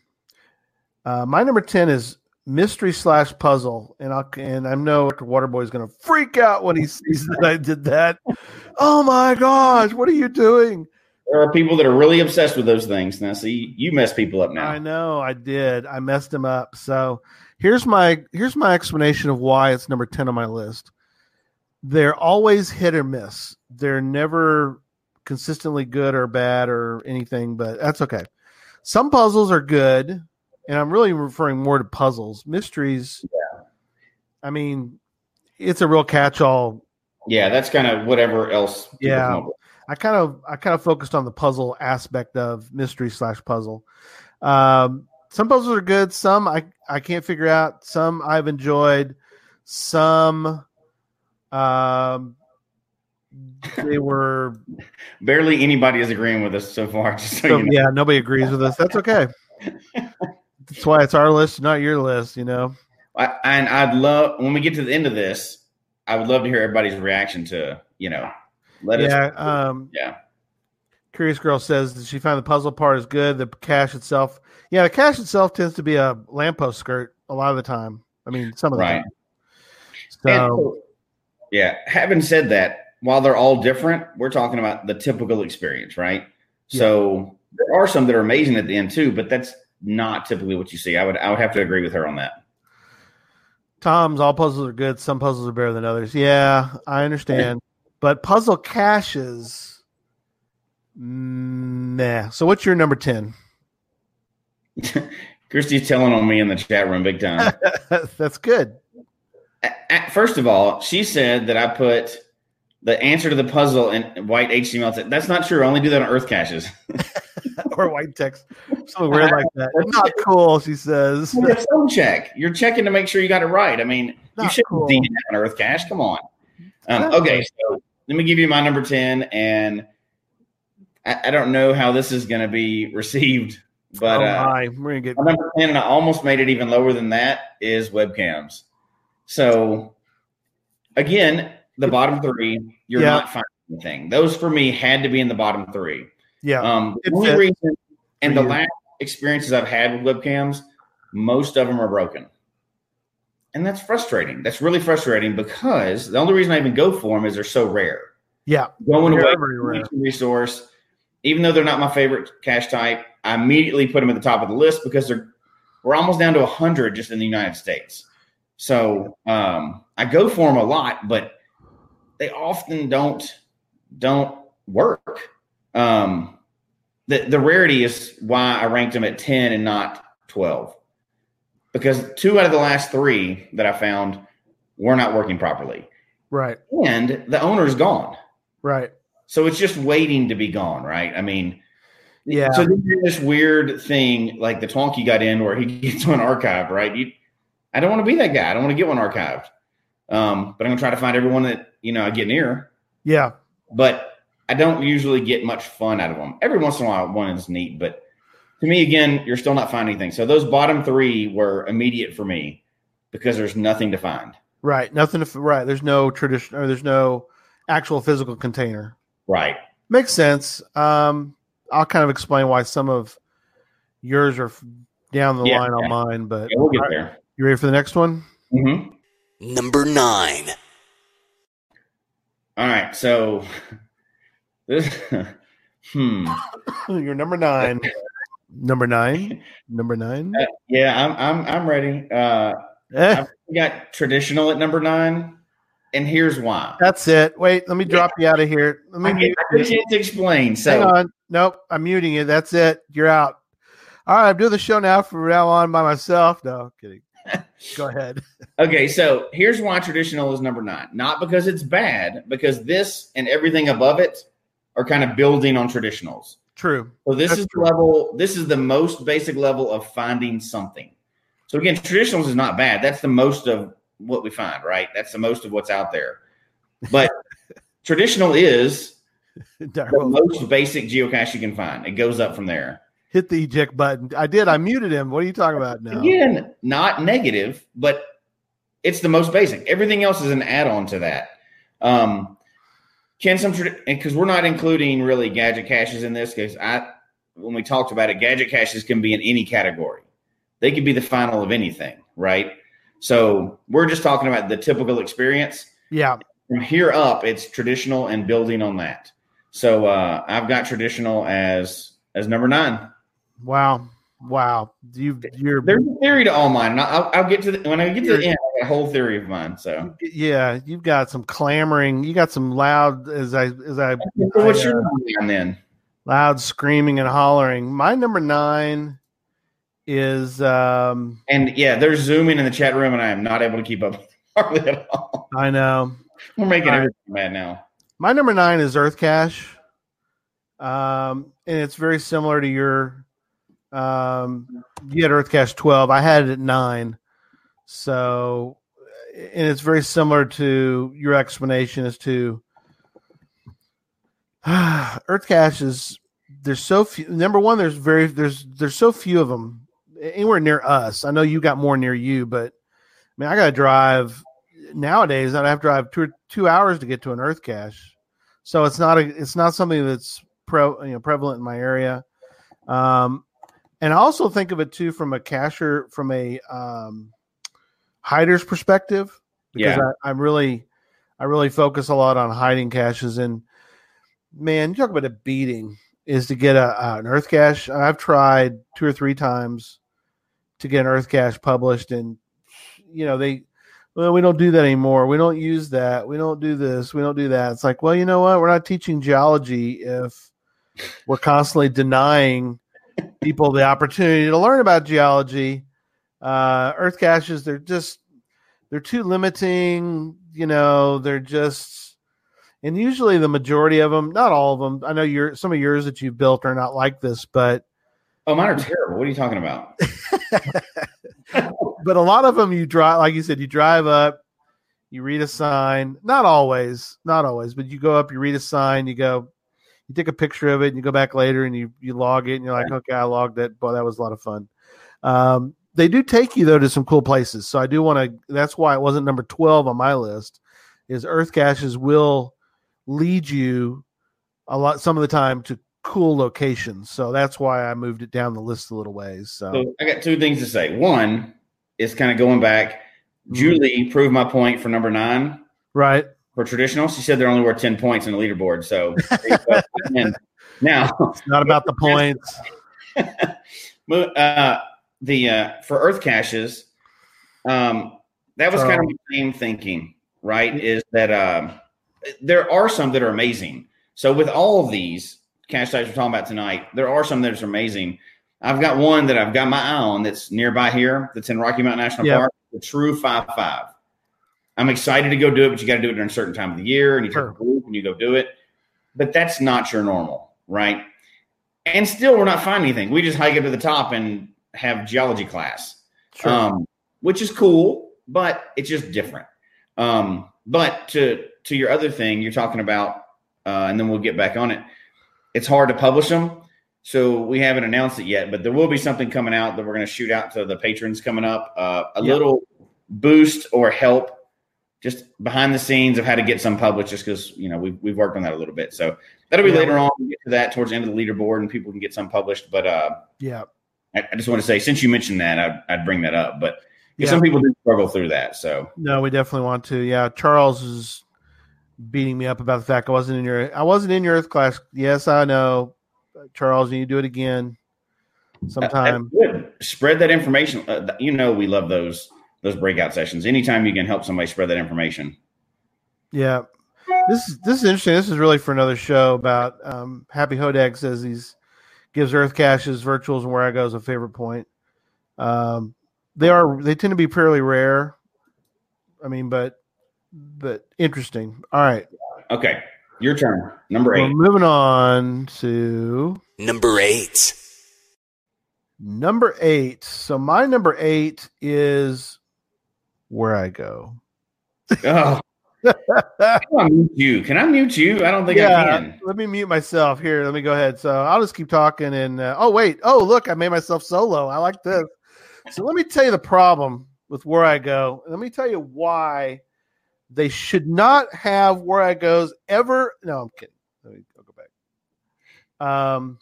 A: Uh, my number ten is mystery slash puzzle, and I and I know Dr. Waterboy is going to freak out when he sees that I did that. Oh my gosh, what are you doing?
C: there are people that are really obsessed with those things. Now, see, you mess people up now.
A: I know I did. I messed him up. So here's my here's my explanation of why it's number ten on my list. They're always hit or miss. They're never consistently good or bad or anything, but that's okay. Some puzzles are good, and I'm really referring more to puzzles. Mysteries, yeah. I mean, it's a real catch-all.
C: Yeah, that's kind of whatever else.
A: Yeah.
C: come up with.
A: I kind of I kind of focused on the puzzle aspect of mystery slash puzzle. Um, some puzzles are good. Some I I can't figure out. Some I've enjoyed. Some um they [laughs] were
C: Barely anybody is agreeing with us so far. Just so,
A: so,
C: you know.
A: yeah nobody agrees with us that's okay [laughs] that's why it's our list not your list you know
C: I, and I'd love when we get to the end of this, I would love to hear everybody's reaction to you know. Let
A: yeah
C: us.
A: um
C: Yeah.
A: curious girl says that she found the puzzle part is good the cache itself yeah the cache itself tends to be a lamppost skirt a lot of the time i mean some of the
C: Right.
A: time so
C: so- yeah. Having said that, while they're all different, we're talking about the typical experience, right? So there are some that are amazing at the end too, but that's not typically what you see. I would I would have to agree with her on that.
A: Tom's all puzzles are good. Some puzzles are better than others. Yeah, I understand. But puzzle caches, nah. So what's your number 10? [laughs]
C: Christy's telling on me in the chat room big time. [laughs]
A: That's good.
C: First of all, she said that I put the answer to the puzzle in white HTML. That's not true. I only do that on Earth caches. [laughs]
A: or white text. Something weird like that. It's not [laughs] cool, she says.
C: Well, it's some check. You're checking to make sure you got it right. I mean, you shouldn't
A: cool.
C: that on Earth Cache. Come on. Um, okay, so let me give you my number ten, and I, I don't know how this is going to be received, but
A: oh
C: uh,
A: we're gonna get
C: my number ten, and I almost made it even lower than that, is webcams. So again, the bottom three, you're
A: Yeah.
C: not finding anything. Those for me had to be in the bottom three.
A: yeah.
C: Um, the only reason, and the
A: you.
C: last experiences I've had with webcams, most of them are broken, and that's frustrating. That's really frustrating because the only reason I even go for them is they're so rare.
A: yeah.
C: Going
A: They're
C: away from a resource, even though they're not my favorite cache type, I immediately put them at the top of the list because they're we're almost down to hundred just in the United States. So um, I go for them a lot, but they often don't don't work. Um, the the rarity is why I ranked them at ten and not twelve, because two out of the last three that I found were not working properly,
A: Right.
C: and the owner's gone.
A: Right.
C: So it's just waiting to be gone, right? I mean,
A: Yeah.
C: So this weird thing like the Twonky got in where he [laughs] gets one archived, right? You, I don't want to be that guy. I don't want to get one archived. Um, but I'm gonna try to find everyone that you know I get near.
A: Yeah.
C: But I don't usually get much fun out of them. Every once in a while, one is neat, but to me, again, you're still not finding anything. So those bottom three were immediate for me because there's nothing to find.
A: Right. Nothing to right. There's no tradition or there's no actual physical container.
C: Right.
A: Makes sense. Um, I'll kind of explain why some of yours are down the
C: Yeah,
A: line on mine, but
C: Yeah, we'll get there.
A: you ready for the next one?
C: hmm
D: Number 9.
C: All right. So this, [laughs] hmm. [laughs]
A: You're number nine. number nine. Number nine.
C: Uh, yeah, I'm I'm I'm ready. Uh,
A: Eh,
C: we got traditional at number nine, and here's why.
A: that's it. Wait, let me drop you out of here. Let me
C: I
A: mute
C: get I get
A: you.
C: chance to explain.
A: Hang
C: So
A: on. Nope, I'm muting you. That's it. You're out. All right, I'm doing the show now from now on by myself. No, kidding. Go ahead. [laughs]
C: Okay, so here's why traditional is number nine. Not because it's bad, because this and everything above it are kind of building on traditionals.
A: True.
C: So this
A: That's
C: is the
A: true.
C: level. This is the most basic level of finding something. So again, traditionals is not bad. That's the most of what we find, right? That's the most of what's out there. But [laughs] traditional is the most basic geocache you can find. It goes up from there.
A: Hit the eject button. I did. I muted him. What are you talking about now?
C: Again, not negative, but it's the most basic. Everything else is an add-on to that. Um, can some because we're not including really gadget caches in this because I when we talked about it, gadget caches can be in any category. They could be the final of anything, right? So we're just talking about the typical experience.
A: Yeah.
C: From here up, it's traditional and building on that. So uh, I've got traditional as as number nine.
A: Wow. Wow. You you're
C: There's a theory to all mine. I'll, I'll get to the, when I get to the end. I got a whole theory of mine. So,
A: yeah, you've got some clamoring. You got some loud as I as I
C: so what's
A: I,
C: your
A: uh,
C: number nine then?
A: loud screaming and hollering. My number nine is um
C: And yeah, they're zooming in the chat room, and I am not able to keep up [laughs] hardly at all.
A: I know.
C: We're making everything mad now.
A: My number nine is Earth Cache. Um, and it's very similar to your um you had Earth Cache 12. I had it at nine. So and it's very similar to your explanation as to [sighs] Earth Cache is there's so few number one, there's very there's there's so few of them anywhere near us. I know you got more near you, but I mean I gotta drive nowadays I'd have to drive two two hours to get to an earth cache. So it's not a it's not something that's pre, you know prevalent in my area. Um, and I also think of it too from a cacher from a um, hider's perspective because
C: Yeah.
A: I, I'm really I really focus a lot on hiding caches and man, you talk about a beating is to get a, an earth cache. I've tried two or three times to get an earth cache published and you know they well, we don't do that anymore. We don't use that. We don't do this. We don't do that. It's like, well, you know what? We're not teaching geology if we're constantly denying people the opportunity to learn about geology. Uh, earth caches, they're just they're too limiting. You know, they're just, and usually the majority of them, not all of them. I know your some of yours that you've built are not like this, but
C: Oh, mine are terrible. What are you talking about? [laughs]
A: but a lot of them you drive like you said you drive up you read a sign not always not always but you go up you read a sign you go you take a picture of it and you go back later and you you log it and you're like okay i logged it. Boy that was a lot of fun. Um, they do take you though to some cool places. So i do want to that's why it wasn't number 12 on my list is earth caches will lead you a lot some of the time to cool locations. So that's why i moved it down the list a little ways so.
C: So I got two things to say. One is kind of going back.
A: Mm-hmm.
C: Julie proved my point for number nine.
A: Right
C: for traditional. She said they're only worth ten points in the leaderboard. So [laughs] now
A: it's not about the points [laughs]
C: uh, the uh, for Earth caches, um, that was kind of the same thinking, right? Is that um, there are some that are amazing. So with all of these cache types we're talking about tonight, there are some that are amazing. I've got one that I've got my eye on that's nearby here, that's in Rocky Mountain National
A: Yeah.
C: Park, the True Five Five. I'm excited to go do it, but you got to do it during a certain time of the year, and you
A: Sure.
C: take a group and you go do it. But that's not your normal, right? And still, we're not finding anything. We just hike up to the top and have geology class,
A: Sure.
C: um, which is cool, but it's just different. Um, but to to your other thing, you're talking about, uh, and then we'll get back on it. It's hard to publish them, so we haven't announced it yet. But there will be something coming out that we're going to shoot out to the patrons coming up. Uh, a
A: Yeah.
C: little boost or help, just behind the scenes of how to get some published. Just because you know we've we've worked on that a little bit, so that'll be
A: Yeah.
C: later on. We'll get to that towards the end of the leaderboard, and people can get some published. But uh,
A: yeah.
C: I, I just want to say, since you mentioned that, I'd, I'd bring that up. But yeah. Some people do struggle through that. So
A: No, we definitely want to. Yeah, Charles is beating me up about the fact I wasn't in your I wasn't in your Earth class. Yes, I know, Charles. You need to do it again sometime.
C: Good. Spread that information. Uh, you know, we love those those breakout sessions. Anytime you can help somebody spread that information.
A: Yeah, this is this is interesting. This is really for another show about um, Happy Hodag says he's gives Earth caches, virtuals, and Wherigos a favorite point. Um, they are they tend to be fairly rare. I mean, but but interesting. All right,
C: Okay, your turn. Number
A: we're
C: eight.
A: moving on to
D: Number 8.
A: number eight. So my number eight is Wherigo.
C: Oh, can [laughs] I mute you? Can I mute you? I don't think I can.
A: let me mute myself here. Let me go ahead. So I'll just keep talking. And uh, oh wait, oh look, I made myself solo. I like this. So let me tell you the problem with Wherigo. Let me tell you why they should not have Wherigos ever. No, I'm kidding. Let me I'll go back. Um,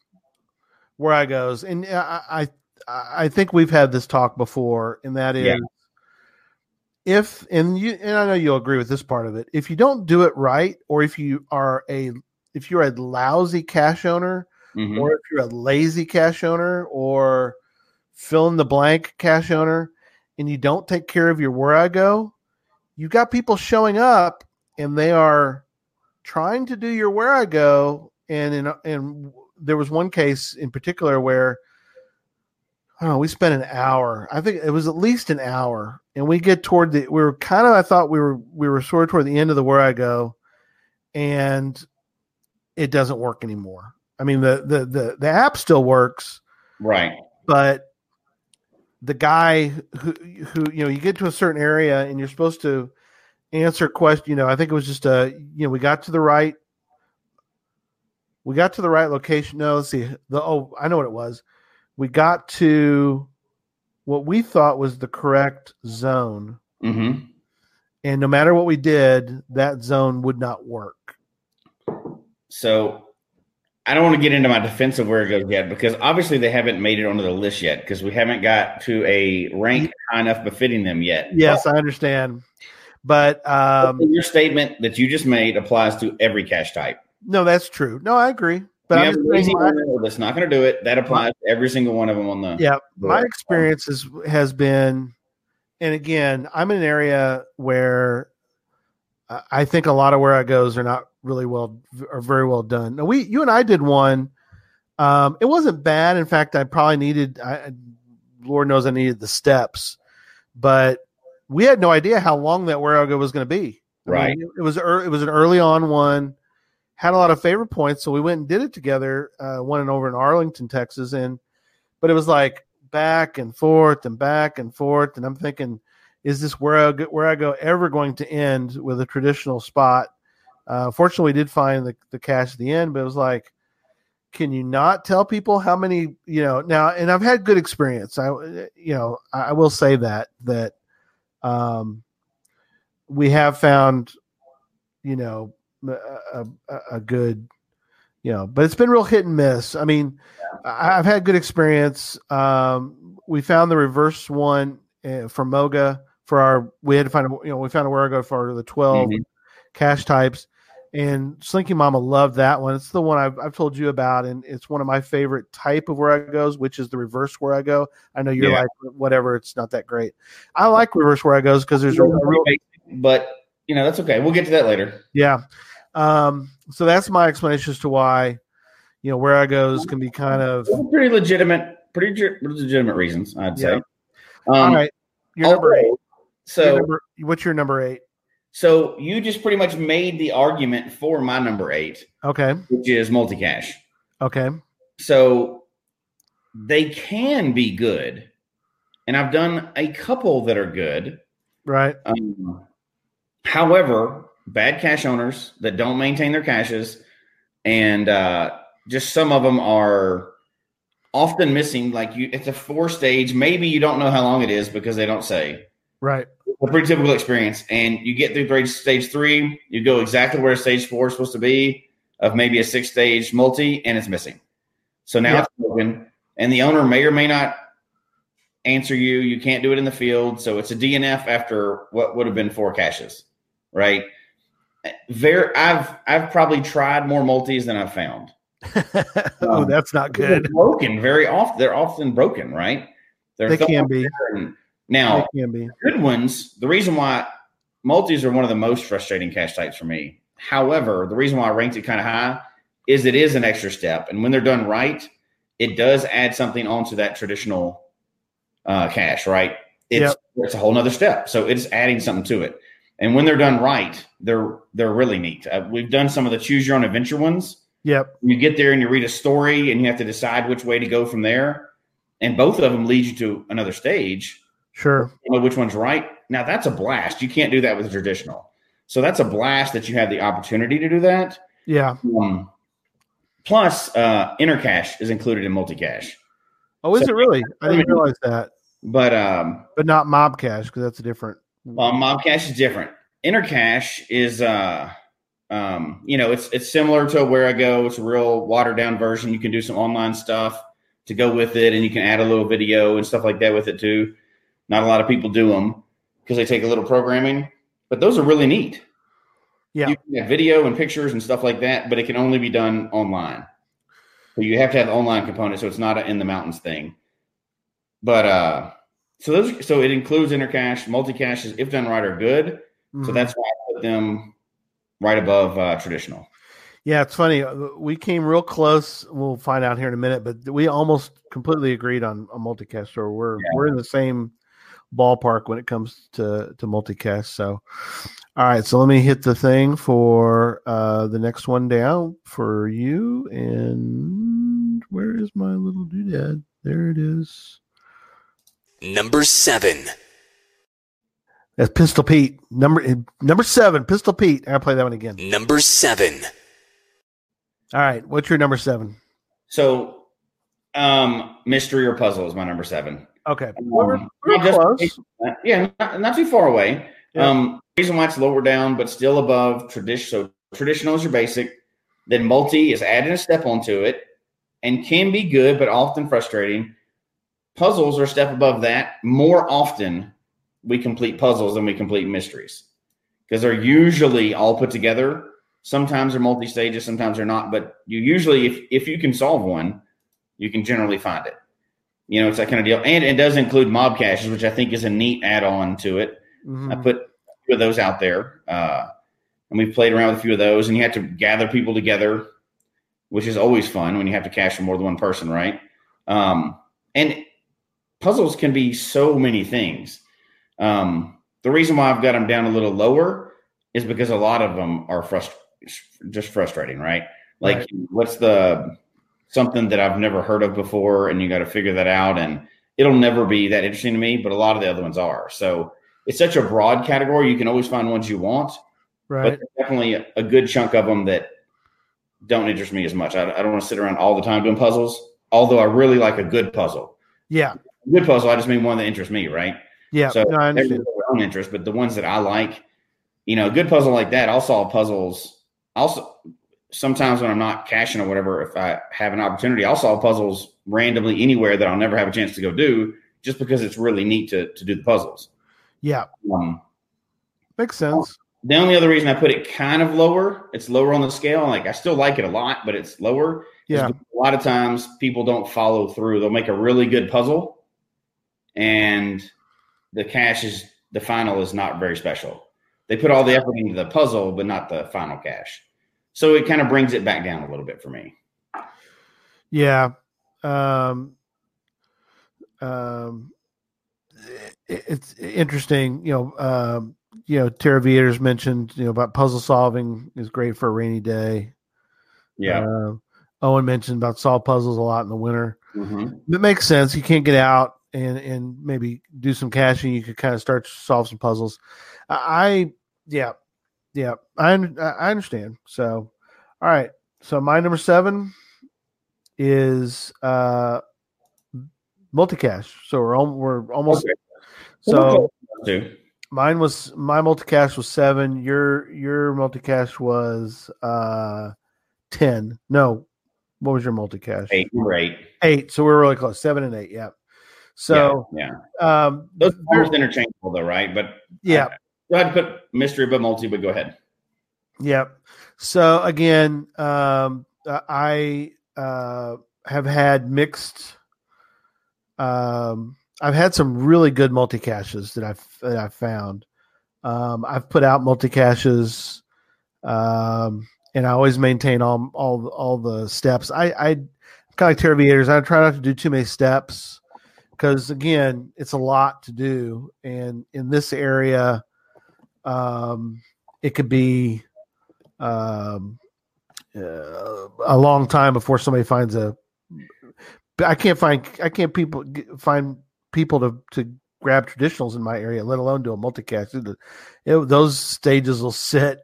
A: Wherigos, and I, I I think we've had this talk before, and that is.
C: Yeah.
A: If and you and I know you'll agree with this part of it. If you don't do it right, or if you are a if you're a lousy cache owner,
C: Mhm.
A: or if you're a lazy cache owner or fill in the blank cache owner and you don't take care of your Wherigo, you got people showing up and they are trying to do your Wherigo. And in and there was one case in particular where I don't know, we spent an hour. I think it was at least an hour. And we get toward the we were kind of I thought we were we were sort of toward the end of the Wherigo and it doesn't work anymore. I mean the the the, the app still works,
C: Right.
A: but the guy who who you know you get to a certain area and you're supposed to answer question you know i think it was just a you know we got to the right we got to the right location no let's see the oh i know what it was we got to what we thought was the correct zone.
C: Hmm
A: and no matter what we did that zone would not work.
C: So I don't want to get into my defense of Wherigos yet because obviously they haven't made it onto the list yet because we haven't got to a rank high enough befitting them yet.
A: yes i understand. But um
C: Your statement that you just made applies to every cache type.
A: no that's true. No i agree but I'm
C: have
A: just
C: a lazy
A: saying my-
C: that's not going to do it. That applies to every single one of them on the.
A: Yeah, my
C: board.
A: experience is, has been, and again, I'm in an area where I- think a lot of Wherigos are not really well, are very well done. Now, we, you and I did one. Um, it wasn't bad. In fact, I probably needed, I, Lord knows I needed the steps, but we had no idea how long that Wherigo was going to be. I mean,
C: Right.
A: it was, it was an early on one had a lot of favorite points, so we went and did it together. Uh, one and over in Arlington, Texas, and but it was like back and forth and back and forth, and I'm thinking, is this Wherigo, where I go ever going to end with a traditional spot? Uh, fortunately, we did find the the cache at the end, but it was like, can you not tell people how many you know now? And I've had good experience. I you know I, I will say that that um, we have found you know a, a, a good you know but it's been real hit and miss. I mean i've had good experience. Um we found the reverse one uh, from moga for our we had to find a you know we found a Wherigo for the 12
C: Mhm.
A: cache types. And slinky mama loved that one. It's the one I've, I've told you about. And it's one of my favorite type of where i goes which is the reverse Wherigo. I know you're
C: Yeah.
A: like whatever it's not that great. I like reverse Wherigos because there's a real
C: But you know that's okay. We'll get to that later.
A: Yeah. Um, so that's my explanation as to why, you know, where I goes can be kind of
C: Pretty legitimate. Pretty ge- legitimate reasons, I'd say.
A: Yeah.
C: Um,
A: all right. Your number eight.
C: although-
A: Your
C: So
A: number- what's your number eight?
C: so you just pretty much made the argument for my number eight,
A: Okay.
C: which is multi-cache.
A: Okay.
C: So they can be good, and I've done a couple that are good.
A: Right.
C: Um, however, bad cache owners that don't maintain their caches, and uh, just some of them are often missing. Like you, it's a four stage. Maybe you don't know how long it is because they don't say.
A: Right.
C: A pretty typical experience, and you get through stage three, you go exactly where stage four is supposed to be of maybe a six stage multi, and it's missing. So now
A: Yep.
C: it's broken, and the owner may or may not answer you. You can't do it in the field, so it's a DNF after what would have been four caches, right? Very, I've I've probably tried more multis than I've found. [laughs]
A: oh,
C: Um,
A: that's not
C: They're
A: good.
C: broken very often. They're often broken, right? They're
A: They can be.
C: Now,
A: They can be.
C: good ones, the reason why multis are one of the most frustrating cache types for me. However, the reason why I ranked it kind of high is it is an extra step. And when they're done right, it does add something onto that traditional uh, cache, right? It's
A: Yep.
C: it's a whole nother step. So it's adding something to it. And when they're done right, they're they're really neat. Uh, we've done some of the choose your own adventure ones.
A: Yep.
C: You get there and you read a story, and you have to decide which way to go from there. And both of them lead you to another stage.
A: Sure.
C: You know which one's right. Now that's a blast. You can't do that with traditional. So that's a blast that you have the opportunity to do that.
A: Yeah.
C: Um, plus, uh, intercache is included in multicache,
A: Oh, is
C: So-
A: it really? I didn't [laughs] realize that.
C: but um,
A: But not mob cache because that's a different.
C: Well, Mobcache is different. Intercache is, uh, um, you know, it's it's similar to Wherigo. It's a real watered down version. You can do some online stuff to go with it, and you can add a little video and stuff like that with it too. Not a lot of people do them because they take a little programming, but those are really neat.
A: Yeah.
C: You can have video and pictures and stuff like that, but it can only be done online. So you have to have the online component, so it's not a in the mountains thing. But uh, so those, so it includes intercache, multicaches, if done right, are good. So
A: Mhm.
C: that's why I put them right above uh, traditional.
A: Yeah, it's funny. Uh, We came real close. We'll find out here in a minute, but we almost completely agreed on a multicache. So we're we're in the same ballpark when it comes to to multicache. So, all right. So let me hit the thing for uh the next one down for you. And where is my little doodad? There it is.
D: Number 7.
A: That's Pistol Pete. Number number seven. Pistol Pete. I gotta play that one again.
D: Number 7.
A: All right. What's your number seven?
C: So, um, mystery or puzzle is my number seven.
A: Okay.
C: Um,
A: We're, we're
C: not just-
A: close.
C: Yeah, not, not too far away.
A: Yeah.
C: Um, reason why it's lower down, but still above tradition. So traditional is your basic. Then multi is adding a step onto it, and can be good, but often frustrating. Puzzles are a step above that. More often, we complete puzzles than we complete mysteries because they're usually all put together. Sometimes they're multi stages, sometimes they're not. But you usually, if if you can solve one, you can generally find it. You know, it's that kind of deal. And it does include mob caches, which I think is a neat add on to it.
A: Mhm.
C: I put a few of those out there. Uh, and we've played around with a few of those, and you have to gather people together, which is always fun when you have to cache for more than one person, right? Um, and puzzles can be so many things. Um, the reason why I've got them down a little lower is because a lot of them are frust- just frustrating, right? Like,
A: Right.
C: what's the something that I've never heard of before, and you got to figure that out, and it'll never be that interesting to me. But a lot of the other ones are. So it's such a broad category; you can always find ones you want,
A: right.
C: but definitely a, good chunk of them that don't interest me as much. I, I don't want to sit around all the time doing puzzles. Although I really like a good puzzle.
A: yeah.
C: Good puzzle, I just mean one that interests me, right?
A: Yeah.
C: So
A: no, understand.
C: their own interest, but the ones that I like, you know, a good puzzle like that, I'll solve puzzles. Also, sometimes when I'm not caching or whatever, if I have an opportunity, I'll solve puzzles randomly anywhere that I'll never have a chance to go do, just because it's really neat to to do the puzzles.
A: Yeah.
C: Um,
A: Makes sense.
C: the only other reason I put it kind of lower, it's lower on the scale. Like I still like it a lot, but it's lower.
A: Yeah.
C: A lot of times people don't follow through. They'll make a really good puzzle, and the cache is the final is not very special. They put all the effort into the puzzle, but not the final cache. So it kind of brings it back down a little bit for me.
A: Yeah. Um, um, it- it's interesting, you know. Um, you know, Tara Vieters mentioned, you know, about puzzle solving is great for a rainy day.
C: Yeah.
A: Uh, Owen mentioned about solve puzzles a lot in the winter.
C: Mhm.
A: It makes sense. You can't get out and and maybe do some caching. You could kind of start to solve some puzzles. I, yeah, yeah, I I understand. So, all right. So my number seven is uh multicache. So we're al- we're almost
C: Okay.
A: so
C: Too.
A: mine was my multicache was seven. Your your multicache was uh ten. No, what was your multicache?
C: Eight, number eight.
A: Eight. So we're really close. Seven and eight. Yeah. So
C: yeah, yeah.
A: um
C: those are interchangeable though, right? But
A: yeah,
C: go ahead and put mystery but multi, but go ahead.
A: Yep. So again, um I uh have had mixed um I've had some really good multi caches that I've that I've found. Um I've put out multi caches um and I always maintain all all all the steps. I I kind of like Terraviators. I try not to do too many steps because again, it's a lot to do, and in this area, um, it could be um, uh, a long time before somebody finds a. I can't find I can't people find people to to grab traditionals in my area, let alone do a multicache. It, it, those stages will sit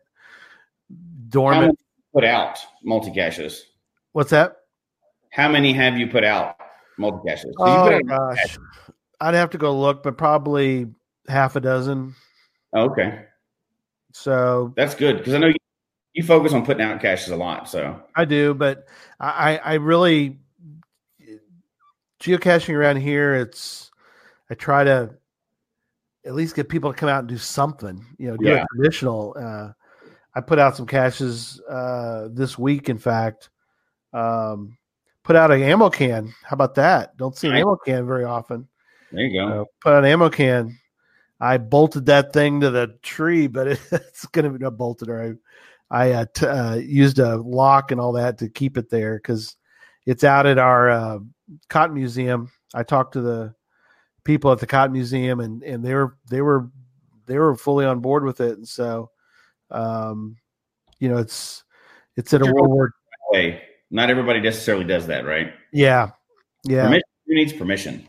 A: dormant.
C: put out multicaches.
A: What's that?
C: How many have you put out multi caches?
A: Oh gosh, I'd have to go look, but probably half a dozen.
C: okay,
A: So
C: that's good because I know you, you focus on putting out caches a lot. So
A: I do, but I, I I really geocaching around here. It's I try to at least get people to come out and do something. You know, do
C: Yeah.
A: a traditional. Uh, I put out some caches uh, this week. In fact, um, put out an ammo can. How about that? Don't see an ammo can very often.
C: there you go.
A: Uh, put out an ammo can. I bolted that thing to the tree, but it, [laughs] it's going to be not bolted or I, I uh, t- uh, used a lock and all that to keep it there because it's out at our uh, cotton museum. I talked to the people at the cotton museum and, and they were, they were, they were fully on board with it. And so, um, you know, it's, it's at a. World War.
C: Hey, not everybody necessarily does that, right?
A: Yeah. Yeah.
C: Permission, who needs permission?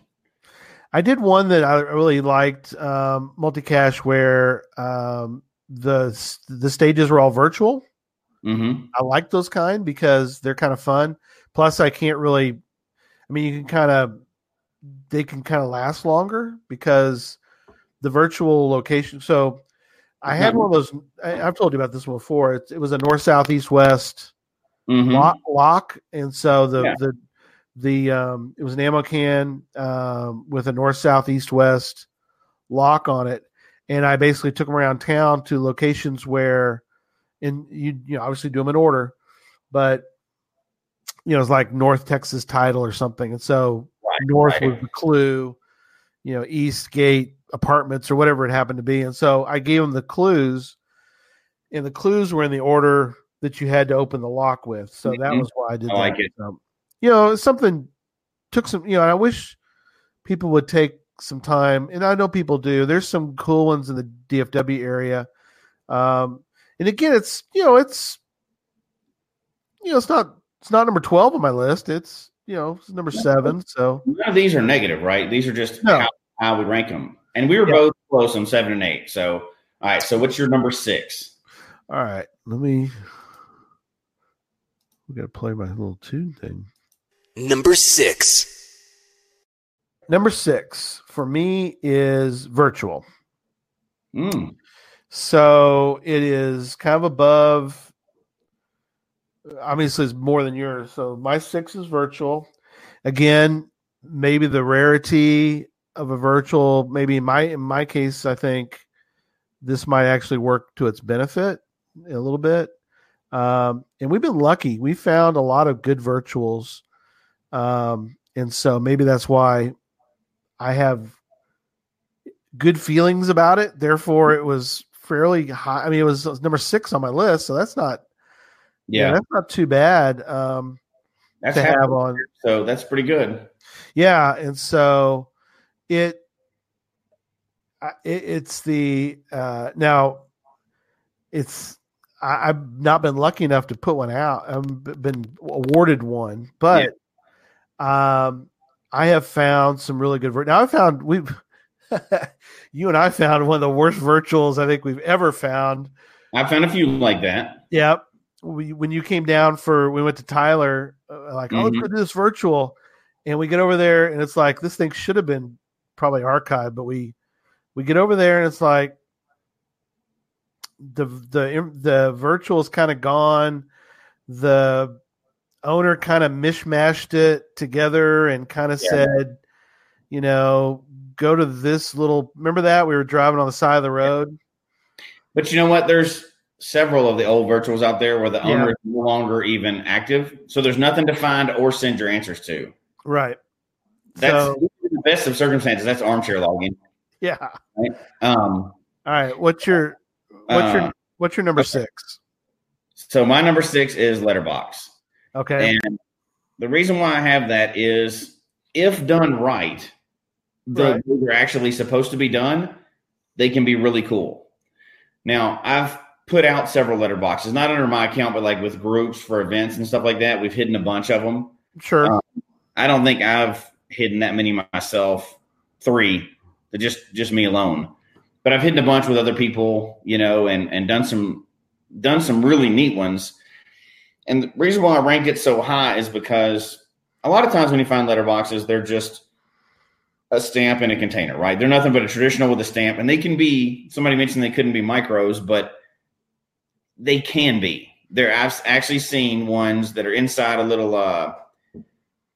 A: I did one that I really liked, um, multicache, where um, the the stages were all virtual.
C: Mm-hmm.
A: I like those kind because they're kind of fun. Plus, I can't really. I mean, you can kind of they can kind of last longer because the virtual location. So, I had one of those. I, I've told you about this one before. It, it was a north, south, east, west
C: Mm-hmm.
A: lock, lock and so the
C: Yeah.
A: the the um it was an ammo can um with a north south east west lock on it and i basically took them around town to locations where and you you know obviously do them in order but you know it's like north texas title or something and so
C: Right,
A: north
C: right.
A: was the clue you know east gate apartments or whatever it happened to be and so i gave them the clues and the clues were in the order that you had to open the lock with so that
C: Mhm.
A: was why i did
C: I
A: that
C: like it.
A: So, you know something took some you know i wish people would take some time and i know people do there's some cool ones in the dfw area um and again it's you know it's you know it's not it's not number 12 on my list it's you know it's number seven so
C: None of these are negative, right? These are just
A: No.
C: how, how we rank them. And we were
A: Yeah.
C: both close on seven and eight. So, all right. So, what's your number six?
A: all right let me we gotta play my little tune thing
D: Number 6.
A: number six for me is virtual
C: Mm.
A: So it is kind of above. Obviously, it's more than yours. So my six is virtual. Again, maybe the rarity of a virtual. Maybe in my in my case, I think this might actually work to its benefit a little bit. Um, and we've been lucky. We found a lot of good virtuals, um, and so maybe that's why I have good feelings about it. Therefore, it was fairly high. I mean, it was, it was number six on my list, so that's not
C: Yeah.
A: that's not too bad um,
C: that's
A: to have on.
C: So, that's pretty good.
A: Yeah, and so it, it it's the uh, now it's I, I've not been lucky enough to put one out. I've been awarded one, but um, I have found some really good. vir- Now I found we've [laughs] you and I found one of the worst virtuals I think we've ever found.
C: I found a few like that.
A: Yep. We, when you came down for, we went to Tyler, uh, like, oh, let's
C: Mhm.
A: go do this virtual. And we get over there and it's like, this thing should have been probably archived, but we, we get over there and it's like, the, the, the virtual is kind of gone. The owner kind of mishmashed it together and kind of
C: Yeah.
A: said, you know, go to this little, remember that we were driving on the side of the road.
C: But you know what? There's several of the old virtuals out there where the
A: Yeah.
C: owner is no longer even active. So, there's nothing to find or send your answers to.
A: Right.
C: That's
A: So-
C: the best of circumstances. That's armchair logging.
A: Yeah.
C: Um,
A: All right. What's your what's
C: Uh,
A: your what's your number
C: okay.
A: six?
C: so, my number six is Letterbox.
A: Okay.
C: And the reason why I have that is if done right, the
A: Right.
C: they're actually supposed to be done, they can be really cool. Now, I've put out several letterboxes, not under my account, but like with groups for events and stuff like that. We've hidden a bunch of them.
A: Sure.
C: Uh, I don't think I've hidden that many myself. Three, just just me alone. But I've hidden a bunch with other people, you know, and and done some done some really neat ones. And the reason why I rank it so high is because a lot of times when you find letterboxes, they're just a stamp in a container, right? They're nothing but a traditional with a stamp, and they can be. Somebody mentioned they couldn't be micros, but they can be. There, I've actually seen ones that are inside a little. uh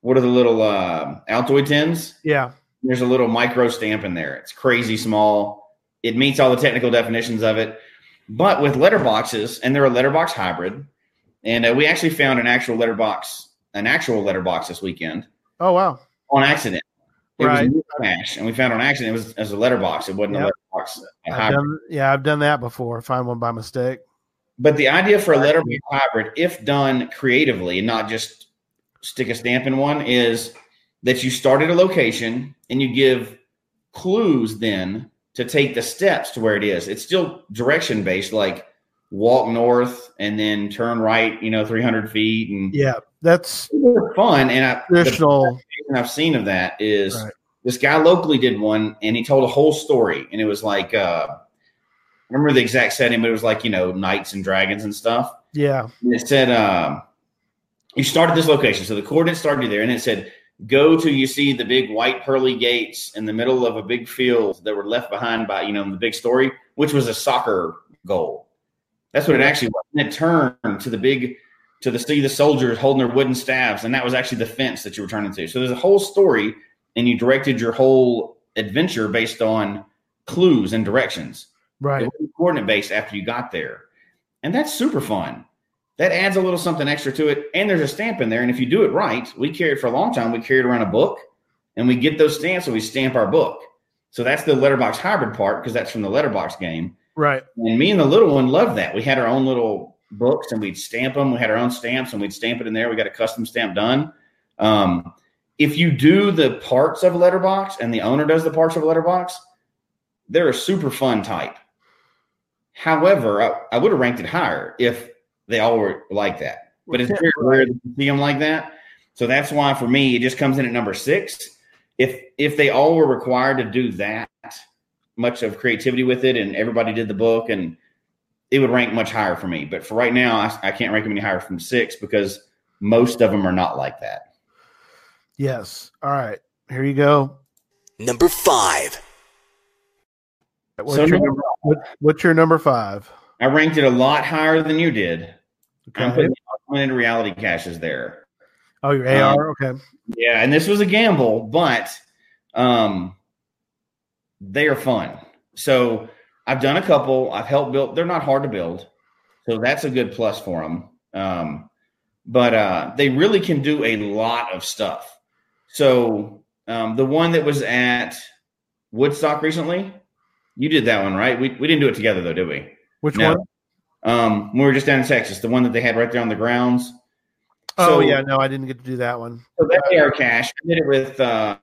C: What are the little uh Altoid tins?
A: yeah.
C: There's a little micro stamp in there. It's crazy small. It meets all the technical definitions of it. But with letterboxes, and they're a letterbox hybrid, and uh, we actually found an actual letterbox, an actual letterbox this weekend
A: Oh wow.
C: on accident. It
A: Right.
C: was and we found on accident. It was as a letterbox. It wasn't
A: Yep.
C: a letterbox. a
A: I've
C: hybrid.
A: done, yeah, I've done that before. Find one by mistake.
C: But the idea for a letterbox hybrid, if done creatively and not just stick a stamp in one, is that you start at a location and you give clues then to take the steps to where it is. It's still direction based, like walk north and then turn right, you know, 300 feet. And
A: Yeah, that's
C: fun. And I,
A: traditional.
C: I've seen of that is
A: Right.
C: this guy locally did one and he told a whole story. And it was like, uh, I remember the exact setting, but it was like, you know, knights and dragons and stuff.
A: Yeah,
C: And it said, um, you start at this location. So the coordinates started there. And it said, go to, you see the big white pearly gates in the middle of a big field that were left behind by, you know, the big story, which was a soccer goal. That's what it actually was. And it turned to the big, to the see the soldiers holding their wooden staves. And that was actually the fence that you were turning to. So there's a whole story and you directed your whole adventure based on clues and directions.
A: right.
C: Coordinate based after you got there. And that's super fun. That adds a little something extra to it. And there's a stamp in there. And if you do it right, we carry it for a long time. We carried around a book and we get those stamps and we stamp our book. So that's the letterbox hybrid part because that's from the letterbox game.
A: Right.
C: And me and the little one loved that. We had our own little books and we'd stamp them. We had our own stamps and we'd stamp it in there. We got a custom stamp done. Um, if you do the parts of a letterbox and the owner does the parts of a letterbox, they're a super fun type. However, I, I would have ranked it higher if they all were like that. But it's very rare to see them like that. So that's why for me it just comes in at number six. If if they all were required to do that much of creativity with it and everybody did the book and it would rank much higher for me. But for right now, I, I can't rank them any higher from six because most of them are not like that.
A: Yes. All right. Here you go.
D: Number five.
A: What's,
C: So
A: your,
C: number-
A: number, what, what's your number five?
C: I ranked it a lot higher than you did. I'm putting augmented reality caches there.
A: Oh, your
C: um,
A: AR. Okay.
C: Yeah, and this was a gamble, but um, they are fun. So I've done a couple. I've helped build. They're not hard to build, so that's a good plus for them. Um, but uh, they really can do a lot of stuff. So um, the one that was at Woodstock recently, you did that one, right? We we didn't do it together though, did we?
A: Which
C: No.
A: one?
C: Um, when we were just down in Texas, the one that they had right there on the grounds.
A: Oh,
C: So-
A: yeah. No, I didn't get to do that one.
C: So that AR cache, I did it with. Uh,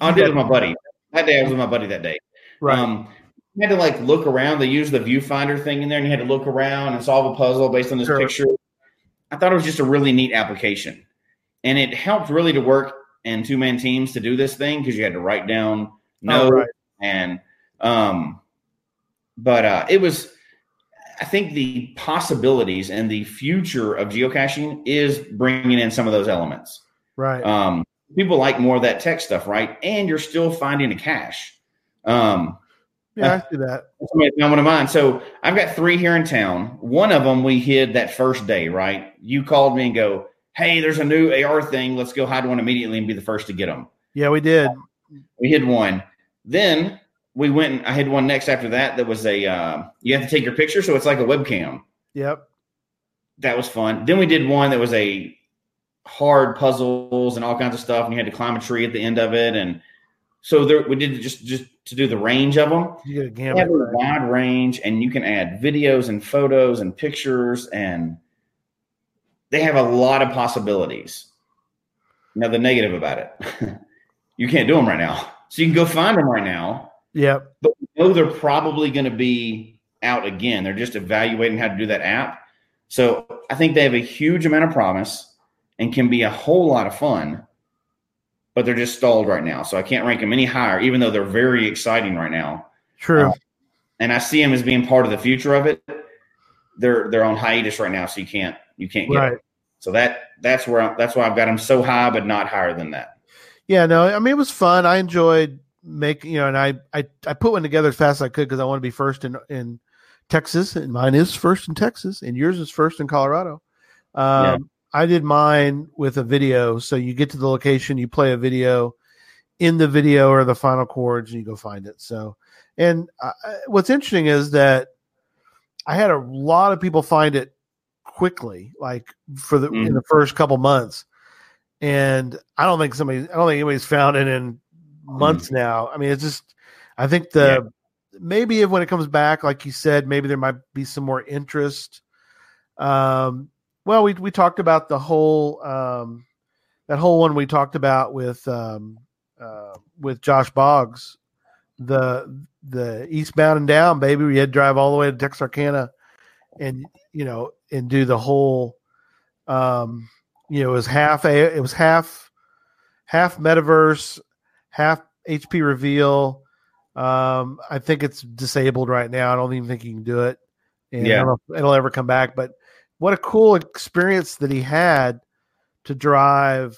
C: I did it with my buddy. That day I was with my buddy that day.
A: Right.
C: Um, you had to like look around. They used the viewfinder thing in there, and you had to look around and solve a puzzle based on this
A: Sure.
C: picture. I thought it was just a really neat application, and it helped really to work in two man teams to do this thing because you had to write down
A: Oh,
C: notes
A: right.
C: and um, but uh, it was. I think the possibilities and the future of geocaching is bringing in some of those elements.
A: Right.
C: Um, people like more of that tech stuff, right? And you're still finding a cache. Um,
A: yeah, I see that.
C: somebody found one of mine. So I've got three here in town. One of them we hid that first day, right? You called me and go, "Hey, there's a new AR thing. Let's go hide one immediately and be the first to get them."
A: Yeah, we did.
C: We hid one. Then we went and I had one next after that. That was a uh, you have to take your picture, so it's like a webcam.
A: Yep.
C: That was fun. Then we did one that was a hard puzzles and all kinds of stuff, and you had to climb a tree at the end of it. And so there, we did just just to do the range of them.
A: You get a
C: have a wide range, and you can add videos and photos and pictures, and they have a lot of possibilities. Now the negative about it, [laughs] you can't do them right now. So you can go find them right now,
A: Yep.
C: but we know they're probably going to be out again. They're just evaluating how to do that app. So I think they have a huge amount of promise and can be a whole lot of fun, but they're just stalled right now. So I can't rank them any higher, even though they're very exciting right now.
A: True.
C: Uh, And I see them as being part of the future of it. They're they're on hiatus right now, so you can't you can't get
A: right.
C: them. So that that's where I, that's why I've got them so high, but not higher than that.
A: Yeah, no, I mean it was fun. I enjoyed making, you know, and I I, I put one together as fast as I could because I want to be first in in Texas, and mine is first in Texas, and yours is first in Colorado. Um,
C: Yeah.
A: I did mine with a video, so you get to the location, you play a video. In the video or the final coords, and you go find it. So, and uh, what's interesting is that I had a lot of people find it quickly, like for the in
C: Mhm.
A: the first couple months. And I don't think somebody, I don't think anybody's found it in months now. I mean, it's just, I think the maybe if when it comes back, like you said, maybe there might be some more interest. Um, well, we we talked about the whole um, that whole one we talked about with um, uh, with Josh Boggs, the the eastbound and down baby. We had to drive all the way to Texarkana, and you know, and do the whole. Um, you know, it was half a, it was half, half metaverse, half HP reveal. Um, I think it's disabled right now. I don't even think you can do it. And I
C: Yeah.
A: don't know if it'll ever come back. But what a cool experience that he had to drive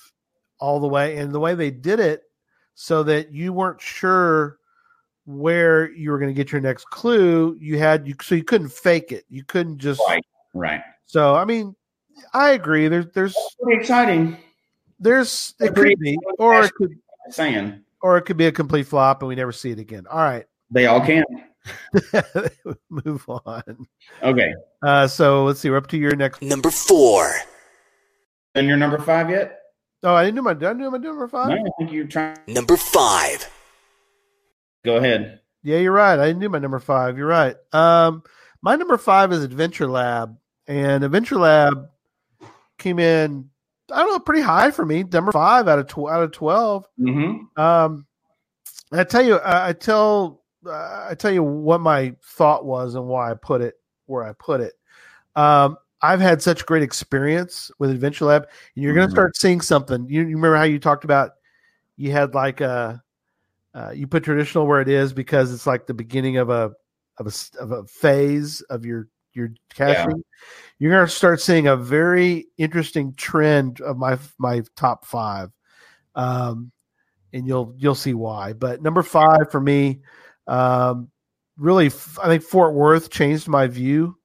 A: all the way and the way they did it so that you weren't sure where you were going to get your next clue. You had you so you couldn't fake it. You couldn't just
C: Right. Right.
A: so I mean I agree. There's there's
C: Pretty exciting.
A: there's it
C: Pretty
A: could be or it could
C: Saying
A: or it could be a complete flop and we never see it again. All right.
C: they all can. [laughs]
A: Move on.
C: Okay.
A: Uh, so let's see. We're up to your next.
D: Number four.
C: And your number five yet?
A: Oh, I didn't do my. Did I do my number five?
C: No, I think you're trying.
D: Number five.
C: Go ahead.
A: Yeah, you're right. I didn't do my number five. You're right. Um, my number five is Adventure Lab, and Adventure Lab came in. I don't know, pretty high for me. Number five out of tw- out of twelve.
C: Mm-hmm.
A: Um, I tell you, I, I tell, uh, I tell you what my thought was and why I put it where I put it. Um, I've had such great experience with Adventure Lab, and you're going
C: Mhm.
A: to start seeing something. You, you remember how you talked about you had like a, uh, you put traditional where it is because it's like the beginning of a of a of a phase of your your caching. You're going to start seeing a very interesting trend of my my top five. Um, and you'll you'll see why. But number five for me, um, really, I think Fort Worth changed my view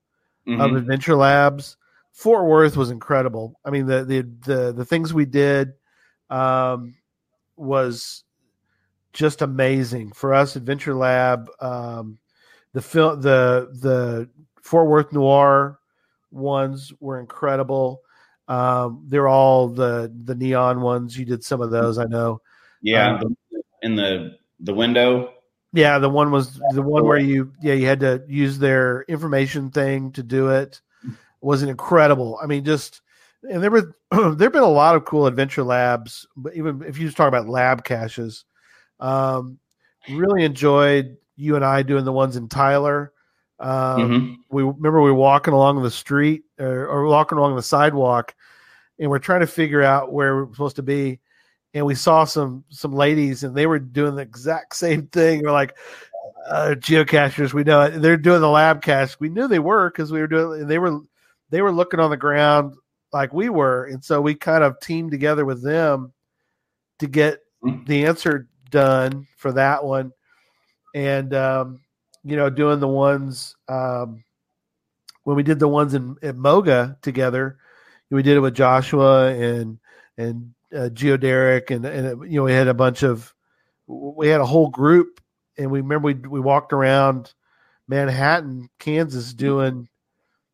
A: of
C: Mhm.
A: Adventure Labs. Fort Worth was incredible. I mean, the the the, the things we did um, was just amazing for us. Adventure Lab, um, the film, the the Fort Worth Noir ones were incredible. Um, they're all the the neon ones. You did some of those, I know.
C: Yeah.
A: Um,
C: in the the window.
A: Yeah, the one was the one where you yeah you had to use their information thing to do it. Was incredible. I mean, just and there were [clears throat] there've been a lot of cool adventure labs. But even if you just talk about lab caches, um, really enjoyed you and I doing the ones in Tyler. Um,
C: Mhm.
A: we remember we were walking along the street or, or walking along the sidewalk and we're trying to figure out where we're supposed to be and we saw some some ladies and they were doing the exact same thing we're like uh, geocachers we know it. they're doing the lab cache we knew they were because we were doing and they were they were looking on the ground like we were and so we kind of teamed together with them to get the answer done for that one and um you know doing the ones um when we did the ones in at moga together we did it with joshua and and uh, geo derek and and you know we had a bunch of we had a whole group and we remember we we walked around manhattan kansas doing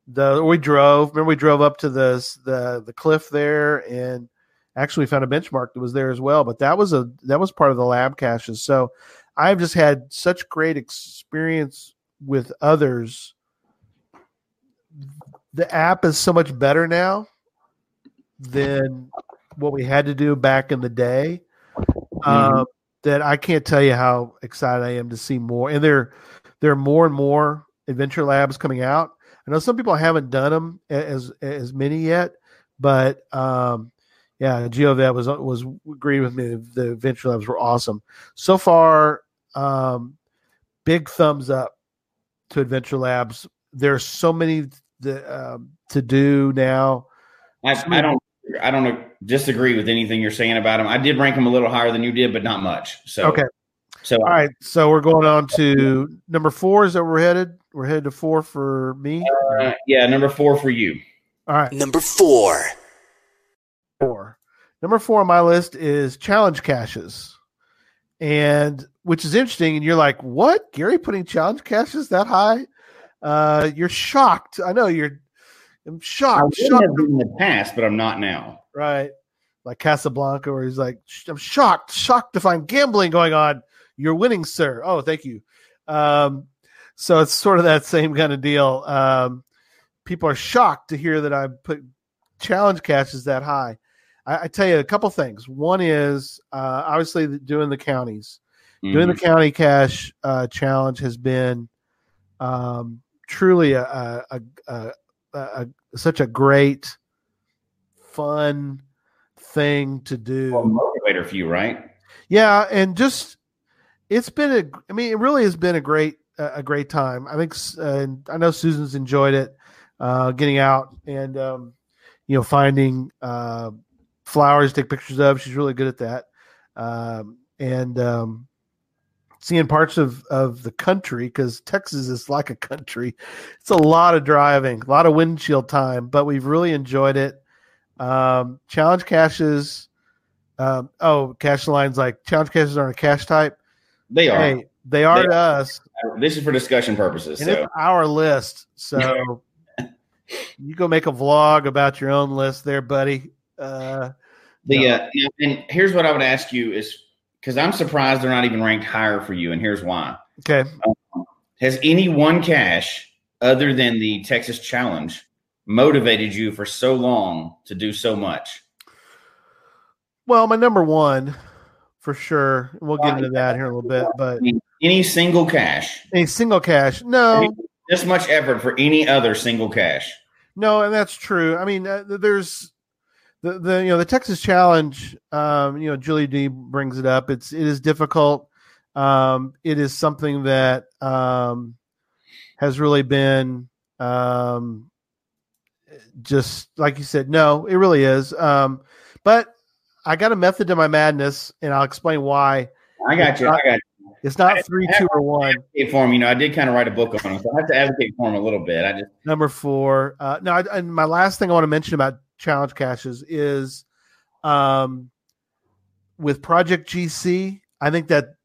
A: the we drove remember we drove up to the the the cliff there and actually found a benchmark that was there as well but that was a that was part of the lab caches. So i've just had such great experience with others the app is so much better now than what we had to do back in the day. Um, that I can't tell you how excited I am to see more. And there, there are more and more adventure labs coming out. I know some people haven't done them as as many yet, but um, yeah, GeoVet was was agreed with me. The adventure labs were awesome so far. Um, big thumbs up to Adventure Labs. There's so many the, um, to do now.
C: I, I don't I don't disagree with anything you're saying about them. I did rank them a little higher than you did, but not much. So
A: Okay.
C: So
A: All right, so we're going on to number four. Is that where we're headed? We're headed to four for me.
C: uh, yeah, number four for you.
A: All right,
D: Number four.
A: four. Number four on my list is challenge caches, and which is interesting. And you're like, "What? Gary putting challenge caches that high? Uh, you're shocked. I know you're. I'm shocked.
C: would
A: shocked.
C: in the past, but I'm not now.
A: Right, like Casablanca, where he's like, "I'm shocked, shocked to find gambling going on. You're winning, sir. Oh, thank you." Um, so it's sort of that same kind of deal. Um, people are shocked to hear that I put challenge caches that high. I, I tell you a couple things. One is uh, obviously the- doing the counties. Doing the
C: Mhm.
A: county cache uh, challenge has been um, truly a, a, a, a, such a great, fun thing to do.
C: Well, motivator for you, right?
A: Yeah, and just it's been a. I mean, it really has been a great a great time. I think, uh, and I know Susan's enjoyed it, uh, getting out and um, you know finding uh, flowers to take pictures of. She's really good at that, um, and um, seeing parts of of the country because Texas is like a country. It's a lot of driving, a lot of windshield time, but we've really enjoyed it. Um, challenge caches. Um, oh, cache lines like challenge caches aren't a cache type.
C: They are.
A: Hey, they are
C: They
A: to us,
C: This is for discussion purposes.
A: and
C: So
A: it's our list. So you go make a vlog about your own list, there, buddy. Uh,
C: the
A: no.
C: uh, and here's what I would ask you is because I'm surprised they're not even ranked higher for you, and here's why.
A: okay,
C: Has any one cache other than the Texas Challenge motivated you for so long to do so much?
A: well, my number one for sure. We'll get into that here in a little bit, but
C: any single cache,
A: any single cache, no,
C: this much effort for any other single cache.
A: No, and that's true. I mean, uh, there's the the you know the Texas Challenge. Um, you know, Julie D brings it up. It's it is difficult. Um, it is something that um, has really been um, just like you said. No, it really is. Um, but I got a method to my madness, and I'll explain why.
C: I got you. I got
A: It's not three, two, or one.
C: for him. You know, I did kind of write a book on him, so I have to advocate for him a little bit. I just
A: Number four. Uh, no, I, and my last thing I want to mention about challenge caches is um, with Project GC. I think that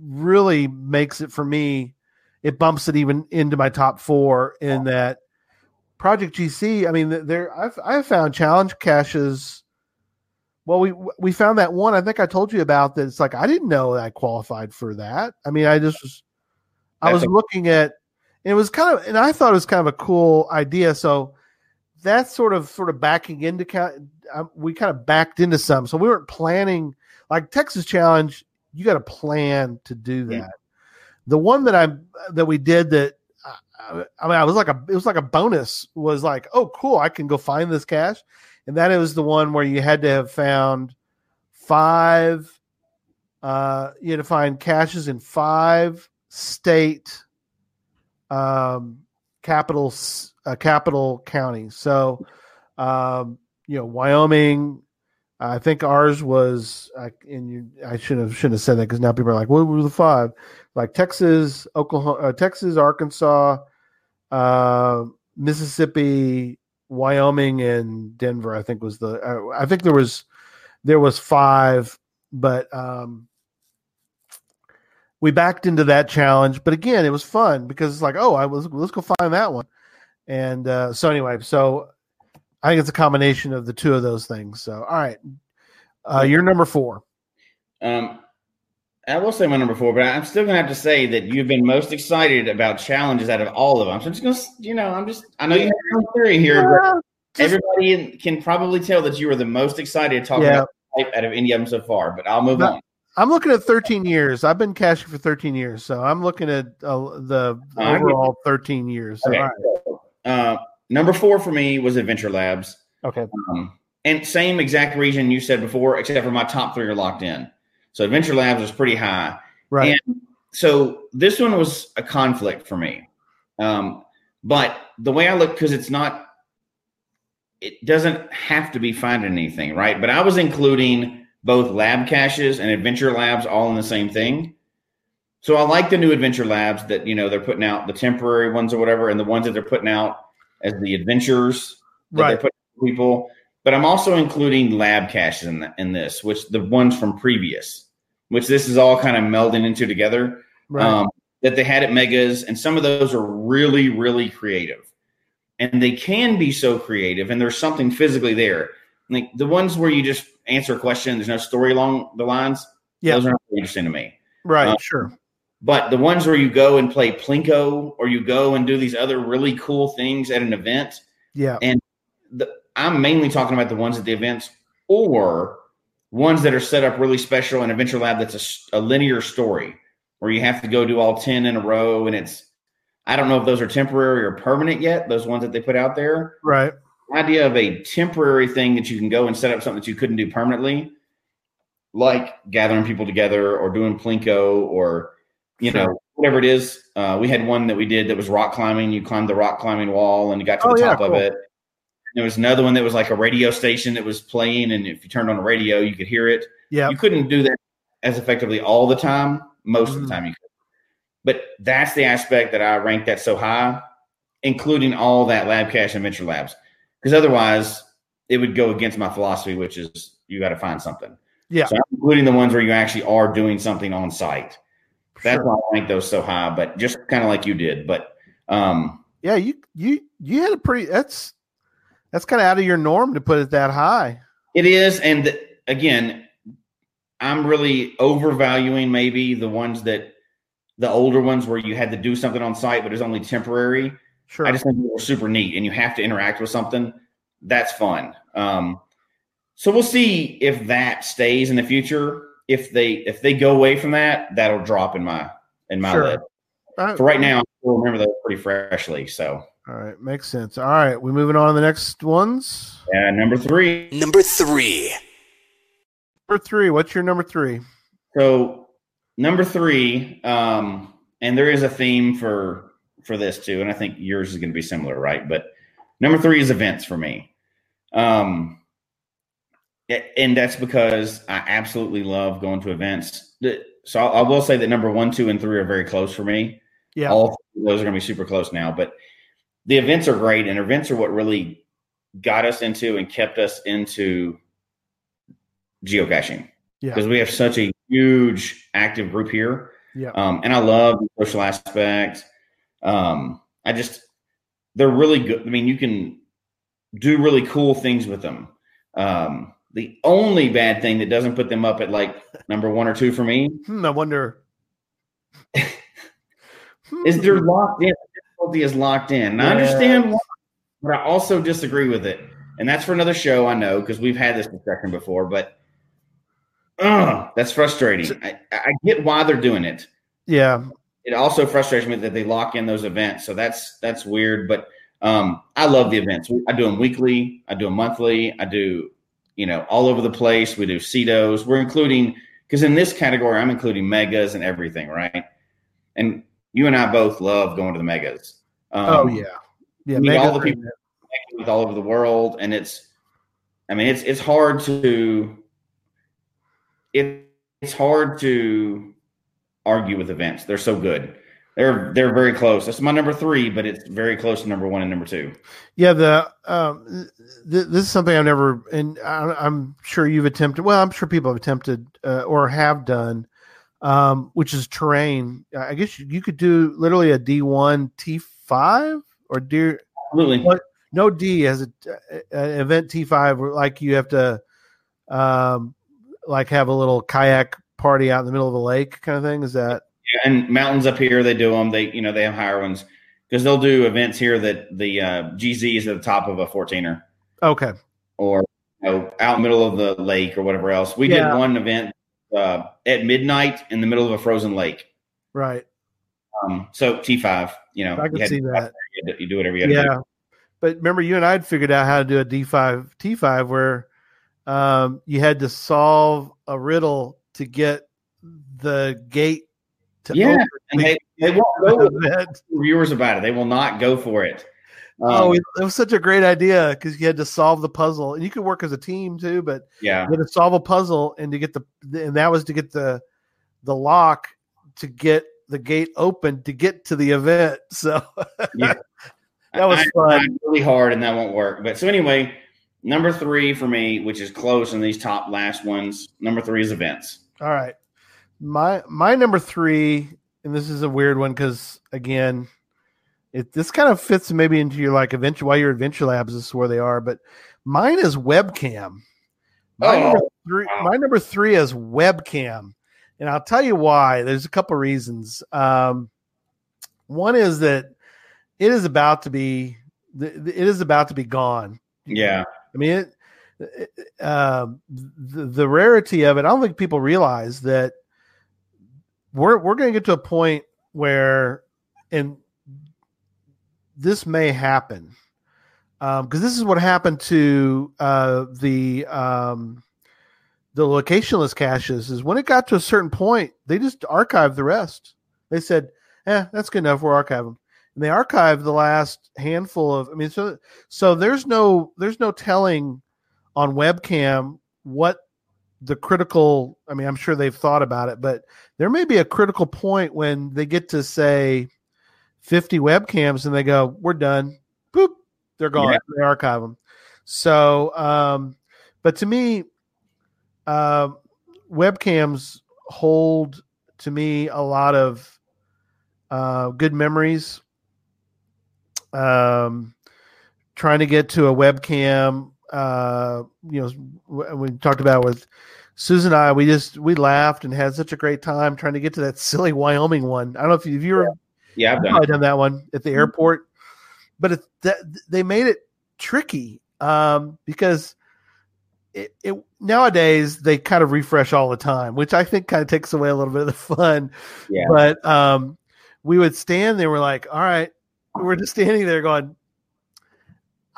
A: really makes it for me. It bumps it even into my top four in that Project GC. I mean, there I've I've found challenge caches. Well, we we found that one. I think I told you about that. It's like I didn't know that I qualified for that. I mean, I just was. I was looking at it was kind of and i thought it was kind of a cool idea so that's sort of sort of backing into kind um, we kind of backed into some. So we weren't planning like texas challenge you got to plan to do that.
C: Yeah.
A: the one that i that we did that I, I mean i was like a it was like a bonus was like oh cool i can go find this cache. And that was the one where you had to have found five uh you had to find caches in five state um, capital s- uh, capital county. So, um, you know, Wyoming. I think ours was, I, and you, I should have shouldn't have said that because now people are like, "What were the five? Like Texas, Oklahoma, uh, Texas, Arkansas, uh, Mississippi, Wyoming, and Denver. I think was the. Uh, I think there was there was five, but um, we backed into that challenge. But again, it was fun because it's like, oh, I was let's go find that one. And uh, so anyway, so I think it's a combination of the two of those things. So all right, uh, you're number four.
C: Um, I will say my number four, but I'm still gonna have to say that you've been most excited about challenges out of all of them. So I'm just gonna, you know, I'm just, I know you have your own theory here, but everybody in, can probably tell that you were the most excited to talk
A: Yeah.
C: about the type out of any of them so far. But I'll move on.
A: I'm looking at 13 years. I've been caching for 13 years, so I'm looking at uh, the
C: I
A: overall 13 years. So,
C: Okay.
A: all right.
C: Uh, number four for me was Adventure Labs.
A: Okay.
C: Um, and same exact reason you said before, except for my top three are locked in. So Adventure Labs was pretty high.
A: Right.
C: And so this one was a conflict for me. Um, but the way I look, because it's not, it doesn't have to be finding anything, right? But I was including both lab caches and adventure labs all in the same thing. So I like the new adventure labs that, you know, they're putting out the temporary ones or whatever, and the ones that they're putting out as the adventures that
A: Right.
C: they're putting people. But I'm also including lab caches in, the, in this, which the ones from previous, which this is all kind of melding into together
A: Right.
C: um, that they had at Megas, and some of those are really, really creative, and they can be so creative, and there's something physically there. Like the ones where you just answer a question, there's no story along the lines.
A: Yeah.
C: those are not really interesting to me.
A: right.
C: uh,
A: sure.
C: But the ones where you go and play plinko, or you go and do these other really cool things at an event,
A: Yeah.
C: And the, I'm mainly talking about the ones at the events or ones that are set up really special in Adventure Lab that's a linear story where you have to go do all 10 in a row. And it's, I don't know if those are temporary or permanent yet, those ones that they put out there.
A: Right.
C: The idea of a temporary thing that you can go and set up something that you couldn't do permanently, like gathering people together or doing Plinko or, you know, whatever it is. Uh, we had one that we did that was rock climbing. You climbed the rock climbing wall and you got to
A: Oh,
C: the
A: yeah,
C: top of
A: cool.
C: it. There was another one that was like a radio station that was playing, and if you turned on the radio, you could hear it.
A: Yeah.
C: You couldn't do that as effectively all the time. Most of
A: Mhm.
C: the time, you could. But that's the aspect that I rank that so high, including all that lab cache and venture labs, because otherwise it would go against my philosophy, which is you got to find something.
A: Yeah.
C: So I'm including the ones where you actually are doing something on site. That's
A: Sure.
C: why I rank those so high. But just kind of like you did, but um,
A: Yeah. You you you had a pretty. That's that's kind of out of your norm to put it that high.
C: It is, and again, I'm really overvaluing maybe the ones that the older ones where you had to do something on site, but it's only temporary.
A: Sure.
C: I just think they were super neat, and you have to interact with something. That's fun. Um, so we'll see if that stays in the future. If they if they go away from that, that'll drop in my in my
A: Sure.
C: list.
A: Uh,
C: For right now, I still remember those pretty freshly. So,
A: All right. Makes sense. All right. we're moving on to the next ones.
C: Yeah, number three.
D: Number three.
A: Number three. What's your number three?
C: So number three, um, and there is a theme for for this too, and I think yours is going to be similar, right? But number three is events for me, um, a- and that's because I absolutely love going to events. So I will say that number one, two, and three are very close for me.
A: Yeah.
C: All those are going to be super close now, but the events are great, and events are what really got us into and kept us into geocaching
A: Yeah.
C: because we have such a huge active group here.
A: Yeah.
C: Um, and I love the social aspect. Um, I just, they're really good. I mean, you can do really cool things with them. Um, the only bad thing that doesn't put them up at like number one or two for me
A: Hmm, I wonder. [laughs]
C: is they're locked in. The difficulty is locked in. And I understand why, but I also disagree with it. And that's for another show, I know, because we've had this discussion before, but uh, that's frustrating. I, I get why they're doing it.
A: Yeah.
C: it also frustrates me that they lock in those events. So that's that's weird. But um, I love the events. I do them weekly. I do them monthly. I do you know all over the place. We do CITOs. We're including because in this category I'm including megas and everything, right? And you and I both love going to the megas. Um,
A: oh yeah. Yeah.
C: Mean, all the people with all over the world, and it's I mean it's it's hard to it, it's hard to argue with events. They're so good. They're they're very close. That's my number three, but it's very close to number one and number two.
A: Yeah, the um, th- this is something I've never, and I, I'm sure you've attempted. Well, I'm sure people have attempted uh, or have done, um, which is terrain. I guess you, you could do literally a D1 T5 or D
C: Absolutely.
A: What? no D as a, an event T5 where like you have to, um, like have a little kayak party out in the middle of the lake kind of thing. Is that
C: and mountains up here, they do them. They you know they have higher ones because they'll do events here that the uh, GZ is at the top of a 14er.
A: Okay.
C: or you know, out in the middle of the lake or whatever else. We
A: Yeah.
C: did one event uh, at midnight in the middle of a frozen lake.
A: Right.
C: Um, so T5, you know,
A: I can see that.
C: you do whatever you
A: Yeah.
C: do.
A: But remember, you and I had figured out how to do a D5 T5 where um, you had to solve a riddle to get the gate
C: Yeah. And they, they won't [laughs] go with
A: the event.
C: reviewers about it. They will not go for it.
A: Oh,
C: Um,
A: it it was such a great idea because you had to solve the puzzle, and you could work as a team too. But
C: yeah.
A: you had to solve a puzzle, and to get the and that was to get the the lock to get the gate open to get to the event. [laughs] So
C: Yeah. [laughs]
A: that was
C: I-
A: fun.
C: I really hard and that won't work. But so anyway, number three for me, which is close in these top last ones, number three is events.
A: All right. My my number three, and this is a weird one because again, it this kind of fits maybe into your like adventure while your adventure labs is where they are, but mine is webcam. My,
C: Oh,
A: number three,
C: wow.
A: my number three is webcam. And I'll tell you why. There's a couple reasons. Um, one is that it is about to be it is about to be gone.
C: Yeah.
A: I mean, it, it, um, the, the rarity of it. I don't think people realize that we're we're going to get to a point where, and this may happen because this is what happened to uh, the um, the locationless caches. Is when it got to a certain point, they just archived the rest. They said, "Eh, that's good enough. We're archiving." And they archived the last handful of. I mean, so so there's no there's no telling on webcam what the critical i mean i'm sure they've thought about it but there may be a critical point when they get to say 50 webcams and they go we're done. Boop they're gone.
C: Yeah.
A: they archive them so um but to me um webcams hold to me a lot of uh good memories. Um trying to get to a webcam uh you know we talked about with susan and i we just we laughed and had such a great time trying to get to that [laughs] silly wyoming one i don't know if you if you were
C: Yeah, I've
A: I've
C: done.
A: probably done that one at the airport, but it, that, they made it tricky um, because it, it nowadays they kind of refresh all the time, which I think kind of takes away a little bit of the fun.
C: Yeah.
A: But um, we would stand there, we're like, all right, we're just standing there going,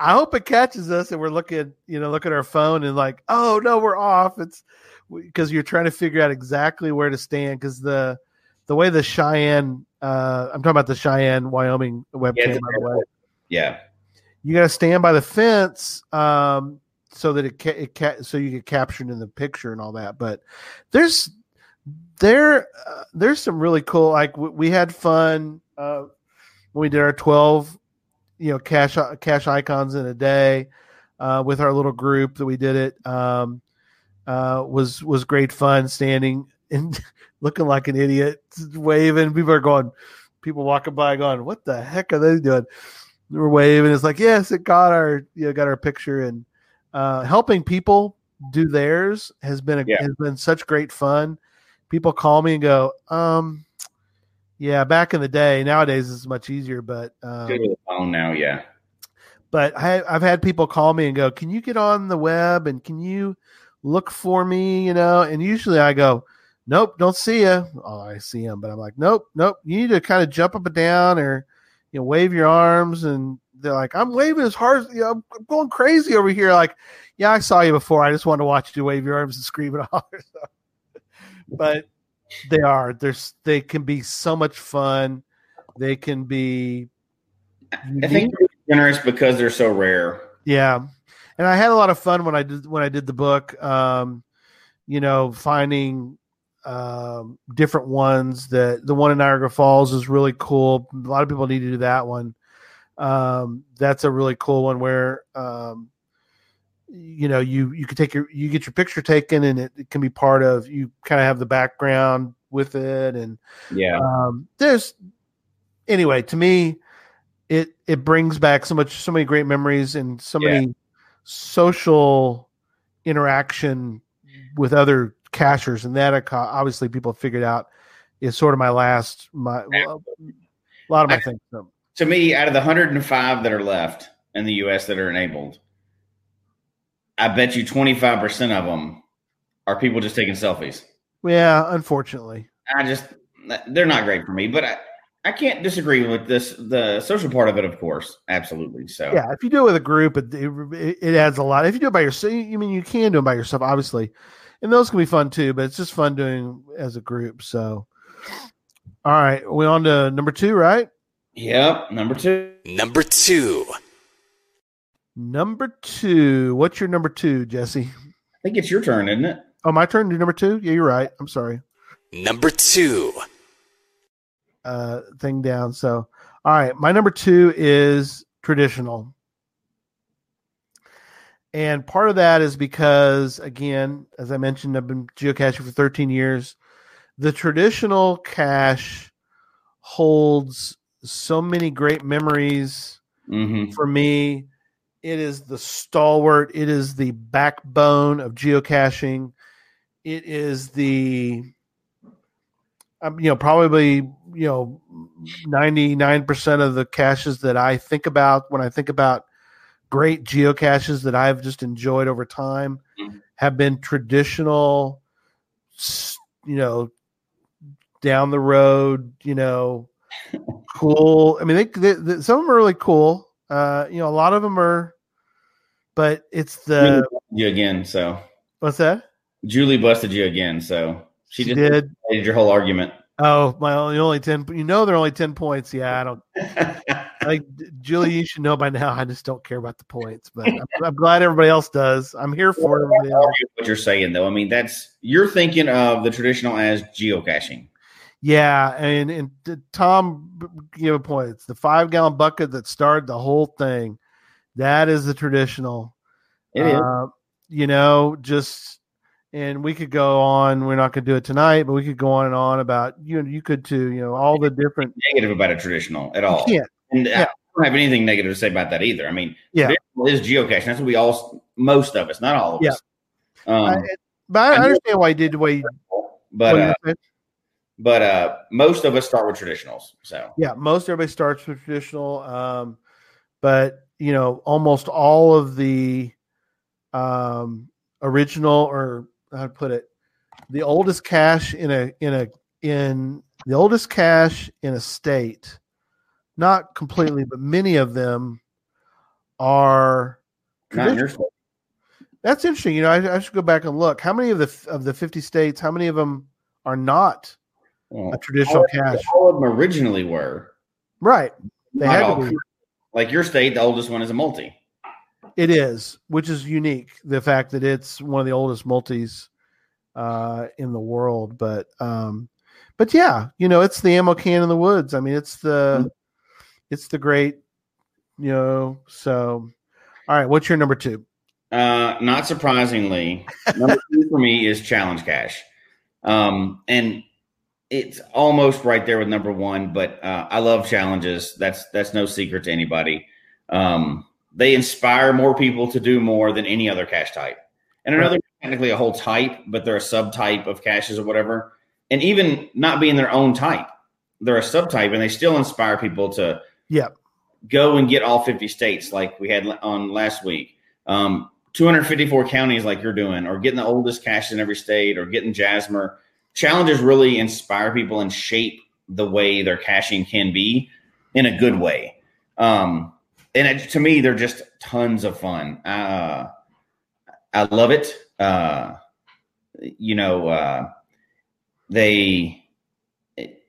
A: I hope it catches us, and we're looking, you know, look at our phone and like, oh no, we're off. It's because you're trying to figure out exactly where to stand because the the way the Cheyenne, uh, I'm talking about the Cheyenne, Wyoming webcam,
C: Yeah,
A: by the way.
C: Yeah.
A: You got to stand by the fence um, so that it, ca- it ca- so you get captured in the picture and all that. But there's there uh, there's some really cool. Like we, we had fun uh, when we did our 12, you know, cache cache icons in a day uh, with our little group that we did it. Um, uh, was was great fun standing and [laughs] looking like an idiot, waving. People are going, people walking by going, "What the heck are they doing?" We're waving. It's like, yes, it got our you know got our picture and uh, helping people do theirs has been a,
C: Yeah.
A: has been such great fun. People call me and go, um, yeah, back in the day. Nowadays it's much easier, but um,
C: Good with the phone now. Yeah.
A: but I, I've had people call me and go, "Can you get on the web and can you look for me?" You know, and usually I go, "Nope, don't see you." Oh, I see him, but I'm like, "Nope, nope." You need to kind of jump up and down or you know wave your arms, and they're like, "I'm waving as hard as you know, I'm going crazy over here." Like, yeah, I saw you before. I just wanted to watch you wave your arms and scream and holler. So. But they are. There's they can be so much fun. They can be.
C: I think they're generous because they're so rare.
A: Yeah, and I had a lot of fun when I did when I did the book. Um, you know, finding um, different ones. That the one in Niagara Falls is really cool. A lot of people need to do that one. Um, that's a really cool one where um, you know you you can take your you get your picture taken and it, it can be part of you kind of have the background with it and
C: Yeah.
A: um, there's anyway to me it it brings back so much so many great memories and so
C: Yeah.
A: many social interaction with other cachers and that obviously people figured out is sort of my last my well, a lot of my
C: I-
A: things so,
C: to me, out of the 105 that are left in the U.S. that are enabled, I bet you 25% of them are people just taking selfies.
A: Yeah, unfortunately.
C: I just, they're not great for me, but I, I can't disagree with this, the social part of it, of course. Absolutely. So,
A: Yeah, if you do it with a group, it, it, it adds a lot. If you do it by yourself, you mean you can do it by yourself, obviously, and those can be fun too. But it's just fun doing as a group. So, all right, we on to number two, right?
C: yep. Number two.
D: Number two.
A: Number two. What's your number two, Jesse?
C: I think it's your turn, isn't it?
A: Oh, my turn to number two. Yeah, you're right. I'm sorry.
D: Number two.
A: uh thing down. So, all right, my number two is traditional. And part of that is because, again, as I mentioned, I've been geocaching for 13 years. The traditional cache holds so many great memories
C: Mm-hmm.
A: for me. It is the stalwart, it is the backbone of geocaching. It is the um, you know, probably, you know, 99% of the caches that I think about when I think about great geocaches that I've just enjoyed over time
C: Mhm.
A: have been traditional, you know, down the road, you know, cool. I mean, they, they, they, some of them are really cool. Uh, you know, a lot of them are, but it's the,
C: you again. So
A: what's that?
C: Julie busted you again. So she,
A: She
C: just
A: did.
C: your whole argument.
A: Oh, my only, only 10, you know, they're only 10 points. Yeah. I don't, [laughs] like Julie, you should know by now. I just don't care about the points, but I'm, I'm glad everybody else does. I'm here for everybody else.
C: what you're saying though. I mean, that's you're thinking of the traditional as geocaching.
A: Yeah, and and Tom gave a point. It's the five gallon bucket that started the whole thing. That is the traditional.
C: It is.
A: Uh, you know, just and we could go on. We're not going to do it tonight, but we could go on and on about you. You could too. You know, all the different.
C: Negative about a traditional at all.
A: Can't.
C: And
A: Yeah.
C: I don't have anything negative to say about that either. I mean,
A: Yeah.
C: is geocaching. That's what we all, most of us, not all of
A: Yeah.
C: us. Um,
A: I- but I, I understand why you did the way. You,
C: but uh. But uh, most of us start with traditionals. So
A: yeah, most everybody starts with traditional, um, but you know, almost all of the um, original or how to put it, the oldest cache in a in a in the oldest cache in a state, not completely, but many of them are. traditional. That's interesting. You know, I, I should go back and look. How many of the of the fifty states? How many of them are not
C: well,
A: a traditional
C: all,
A: cache?
C: all of them originally were.
A: Right. They
C: Not
A: had to be.
C: Like your state, the oldest one is a multi.
A: It is, which is unique. The fact that it's one of the oldest multis uh, in the world, but um, but yeah, you know, it's the ammo can in the woods. I mean, it's the it's the great, you know. So, all right, what's your number two?
C: Uh, not surprisingly, number two for me is challenge cache. Um, and it's almost right there with number one, but uh, I love challenges. That's that's no secret to anybody. Um, they inspire more people to do more than any other cache type. And another technically a whole type, but they're a subtype of caches or whatever. And even not being their own type, they're a subtype, and they still inspire people to
A: Yeah,
C: go and get all 50 states like we had on last week. Um, 254 counties like you're doing, or getting the oldest caches in every state, or getting Jasmer. Challenges really inspire people and shape the way their caching can be in a good way. Um, and it, to me, they're just tons of fun. Uh, I love it. Uh, you know, uh, they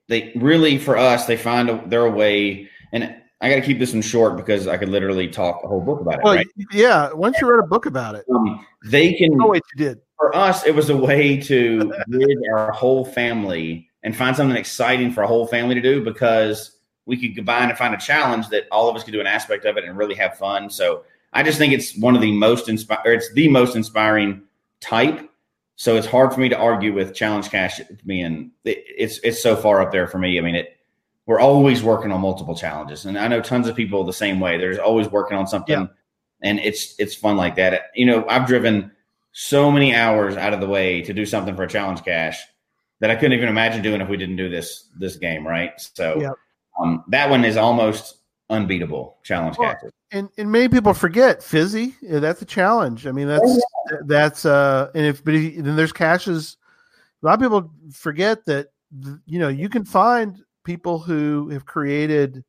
C: they really for us they find a, their way and I got to keep this one short because I could literally talk a whole book about it.
A: well,
C: right?
A: yeah. Once you wrote a book about it,
C: Um, they can.
A: oh wait, you did.
C: For us, it was a way to rid our whole family and find something exciting for a whole family to do because we could combine and find a challenge that all of us could do an aspect of it and really have fun. So I just think it's one of the most inspiring. It's the most inspiring type. So it's hard for me to argue with challenge cache being it, it's it's so far up there for me. I mean it. We're always working on multiple challenges, and I know tons of people the same way. There's always working on something,
A: Yeah.
C: and it's it's fun like that. You know, I've driven so many hours out of the way to do something for a challenge cache that I couldn't even imagine doing if we didn't do this this game, right? So
A: Yep.
C: um, that one is almost unbeatable challenge
A: Well, and, and many people forget fizzy. yeah, That's a challenge. I mean, that's that's uh, and if but if, then there's caches. A lot of people forget that you know you can find people who have created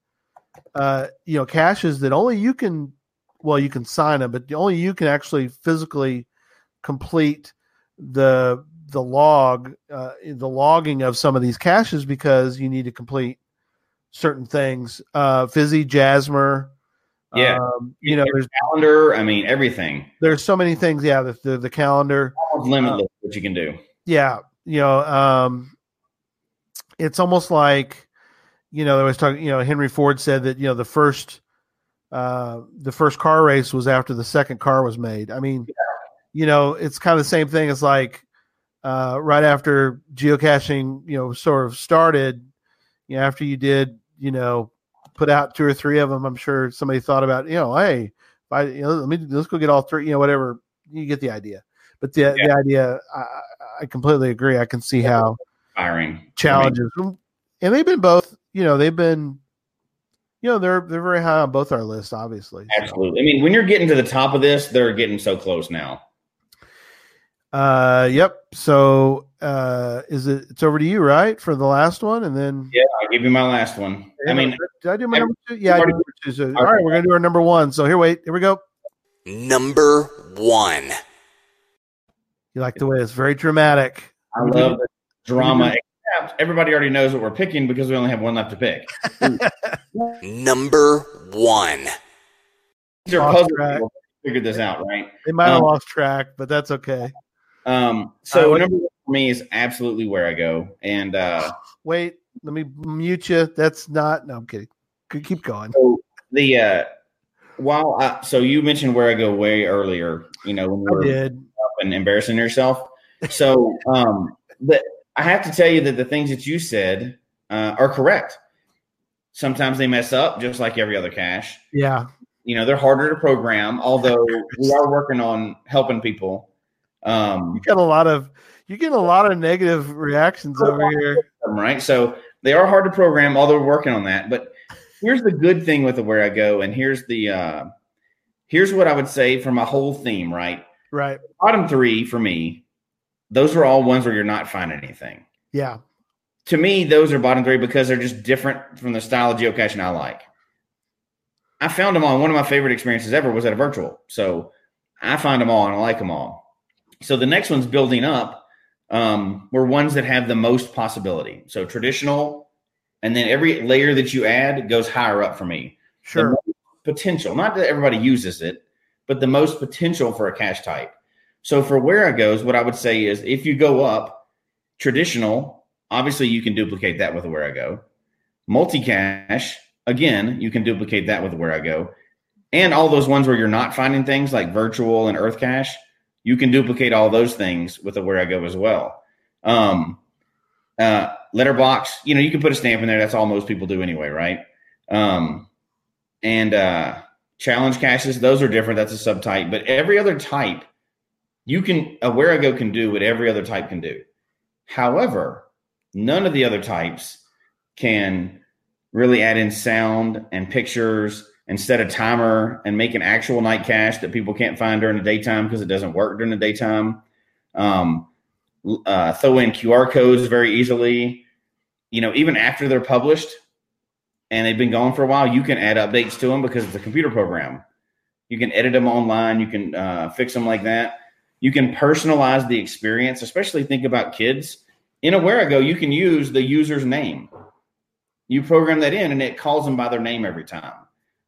A: uh, you know caches that only you can. Well, you can sign them, but only you can actually physically complete the the log uh, the logging of some of these caches because you need to complete certain things. Uh, Fizzy, Jasmer,
C: Yeah.
A: um, you know, there's
C: calendar. I mean, everything.
A: there's so many things. Yeah, the the, the calendar.
C: Almost limitless what you can do.
A: Yeah, you know, um, it's almost like you know, there was talking. You know, Henry Ford said that you know the first uh, the first car race was after the second car was made. I mean, you know, it's kind of the same thing as like uh, right after geocaching, you know, sort of started. You know, after you did, you know, put out two or three of them, I'm sure somebody thought about, you know, hey, I, you know, let me let's go get all three, you know, whatever. You get the idea. But the the idea, I, I- I completely agree. I can see how
C: Firing
A: challenges, and they've been both. You know, they've been, you know, they're they're very high on both our lists, obviously. So,
C: Absolutely. I mean, when you're getting to the top of this, they're getting so close now.
A: Uh, yep. So, uh, is it? It's over to you, right, for the last one, and then.
C: Yeah, I'll give you my last one. I mean,
A: did I do my number two? Yeah, I did number two. So, all right, we're gonna do our number one. So here, wait, here we go.
D: Number one.
A: You like the way it's very dramatic.
C: I love the drama. [laughs] Except everybody already knows what we're picking because we only have one left to pick.
D: Number one.
C: These are
A: Lost
C: puzzle Figured this out, right?
A: They might have
C: Um,
A: lost track, but that's okay.
C: Um, so
A: would-
C: number one for me is absolutely Wherigo, and uh, [sighs]
A: Wait, let me mute you. That's not. No, I'm kidding. Keep keep going.
C: so the uh, while I, so you mentioned Wherigo way earlier, you know, when were up and embarrassing yourself. So, um, but I have to tell you that the things that you said uh, are correct. Sometimes they mess up, just like every other cache.
A: Yeah.
C: You know, they're harder to program, although we [laughs] are working on helping people. Um,
A: You get a lot of you get a lot of negative reactions over here.
C: them, right? So they are hard to program, although we're working on that. But here's the good thing with the Wherigo, and here's the uh, here's what I would say for my whole theme, right?
A: Right.
C: Bottom three for me, those are all ones where you're not finding anything.
A: Yeah.
C: To me, those are bottom three because they're just different from the style of geocaching I like. I found them all. One of my favorite experiences ever was at a virtual. So I find them all and I like them all. So the next one's building up um, were ones that have the most possibility. So traditional, and then every layer that you add goes higher up for me.
A: Sure.
C: potential, not that everybody uses it, but the most potential for a cache type. So for Wherigos, what I would say is if you go up traditional, obviously you can duplicate that with Wherigo. Multi-cache, again, you can duplicate that with Wherigo. And all those ones where you're not finding things like virtual and earth cache, you can duplicate all those things with a Wherigo as well. Um, uh, letterbox, you know, you can put a stamp in there. That's all most people do anyway, right? Um, and uh, challenge caches, those are different. That's a subtype, but every other type, you can a Wherigo can do what every other type can do. However, none of the other types can really add in sound and pictures and set a timer and make an actual night cache that people can't find during the daytime because it doesn't work during the daytime. Um, uh, throw in QR codes very easily. You know, even after they're published and they've been going for a while, you can add updates to them because it's a computer program. You can edit them online. You can uh, fix them like that. You can personalize the experience, especially think about kids. In a Wherigo, you can use the user's name. You program that in, and it calls them by their name every time.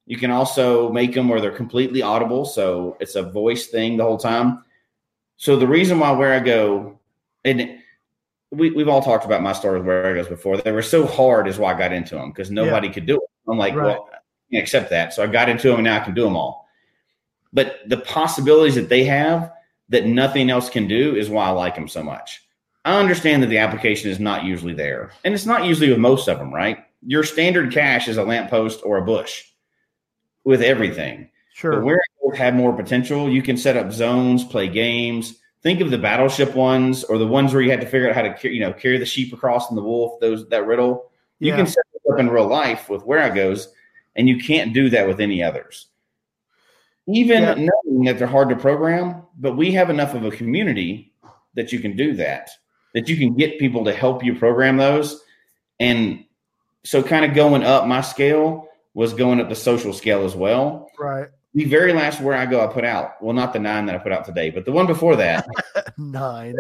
C: You can also make them where they're completely audible, so it's a voice thing the whole time. So the reason why Wherigo, and we, we've all talked about my story with Wherigos before. They were so hard, is why I got into them because nobody could do it. I'm like,
A: Right.
C: well, I can't accept that. So I got into them, and now I can do them all. But the possibilities that they have that nothing else can do is why I like them so much. I understand that the application is not usually there, and it's not usually with most of them, right? Your standard cache is a lamppost or a bush with everything. But
A: Sure.
C: where it have more potential, you can set up zones, play games. Think of the battleship ones or the ones where you had to figure out how to, you know, carry the sheep across and the wolf. Those that riddle. You
A: Yeah.
C: can set it up in real life with Wherigos, and you can't do that with any others. even
A: Yeah.
C: knowing that they're hard to program, but we have enough of a community that you can do that, that you can get people to help you program those. And so, kind of going up my scale was going up the social scale as well.
A: Right.
C: The very last Wherigo, I put out, well, not the nine that I put out today, but the one before that, [laughs]
A: Nine.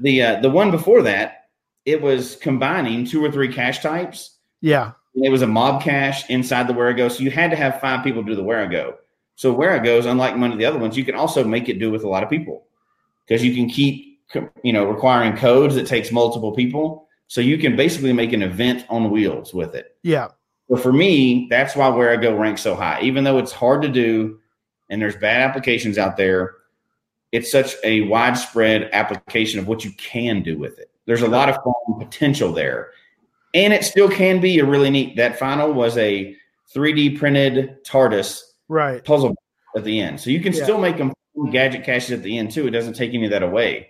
C: the uh, the one before that, it was combining two or three cache types.
A: Yeah.
C: It was a mob cache inside the Wherigo, so you had to have five people do the Wherigo. So Wherigos, unlike one of the other ones, you can also make it do with a lot of people because you can keep you know requiring codes that takes multiple people. So you can basically make an event on wheels with it.
A: Yeah.
C: But for me, that's why Wherigo ranks so high, even though it's hard to do and there's bad applications out there. It's such a widespread application of what you can do with it. There's a lot of potential there, and it still can be a really neat. That final was a 3D printed TARDIS
A: Right.
C: puzzle at the end, so you can
A: Yeah.
C: still make them gadget caches at the end too. It doesn't take any of that away.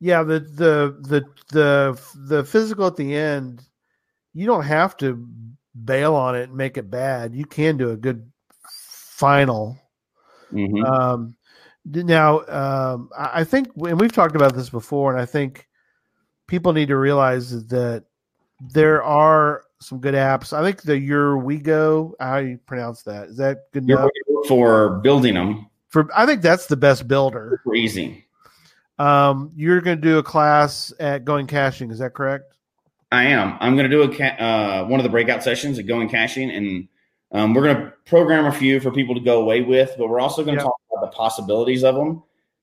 A: Yeah. The the the the the physical at the end, you don't have to bail on it and make it bad. You can do a good final.
C: Mhm.
A: Um, now, um, I think, and we've talked about this before, and I think people need to realize that there are some good apps. I think the Urwigo, how you pronounce that? Is that good enough?
C: for building them
A: For I think that's the best builder.
C: super easy.
A: Um, you're going to do a class at Going Caching. Is that correct?
C: I am. I'm going to do a ca- uh, one of the breakout sessions at Going Caching, and um, we're going to program a few for people to go away with. But we're also going to
A: Yep.
C: talk about the possibilities of them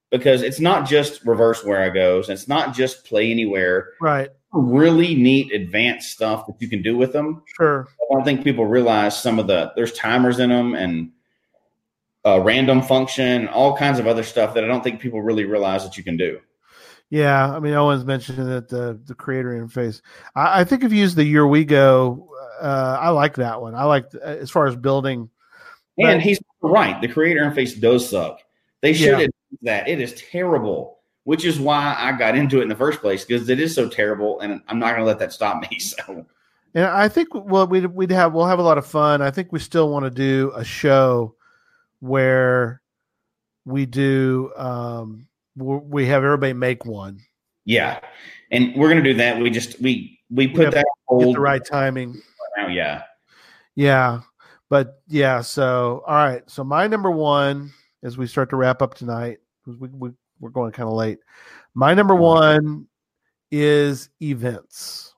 C: because it's not just reverse Wherigos. It's not just play anywhere.
A: Right.
C: Really neat advanced stuff that you can do with them.
A: Sure.
C: I don't think people realize some of the there's timers in them and uh, random function, all kinds of other stuff that I don't think people really realize that you can do.
A: Yeah, I mean, Owen's mentioned that the the creator interface. I, I think if you use the Urwigo, uh, I like that one. I like as far as building.
C: And
A: But-
C: he's right. The creator interface does suck. They should
A: Yeah.
C: admit that. It is terrible, which is why I got into it in the first place because it is so terrible, and I'm not going to let that stop me. [laughs] So,
A: And I think well, we'd we'd have we'll have a lot of fun. I think we still want to do a show where we do um we have everybody make one.
C: yeah, and we're going to do that. We just we we put
A: have
C: that hold
A: the right timing.
C: now. Yeah,
A: Yeah. But yeah, so all right. So my number one as we start to wrap up tonight, because we, we we're going kind of late. My number one is events.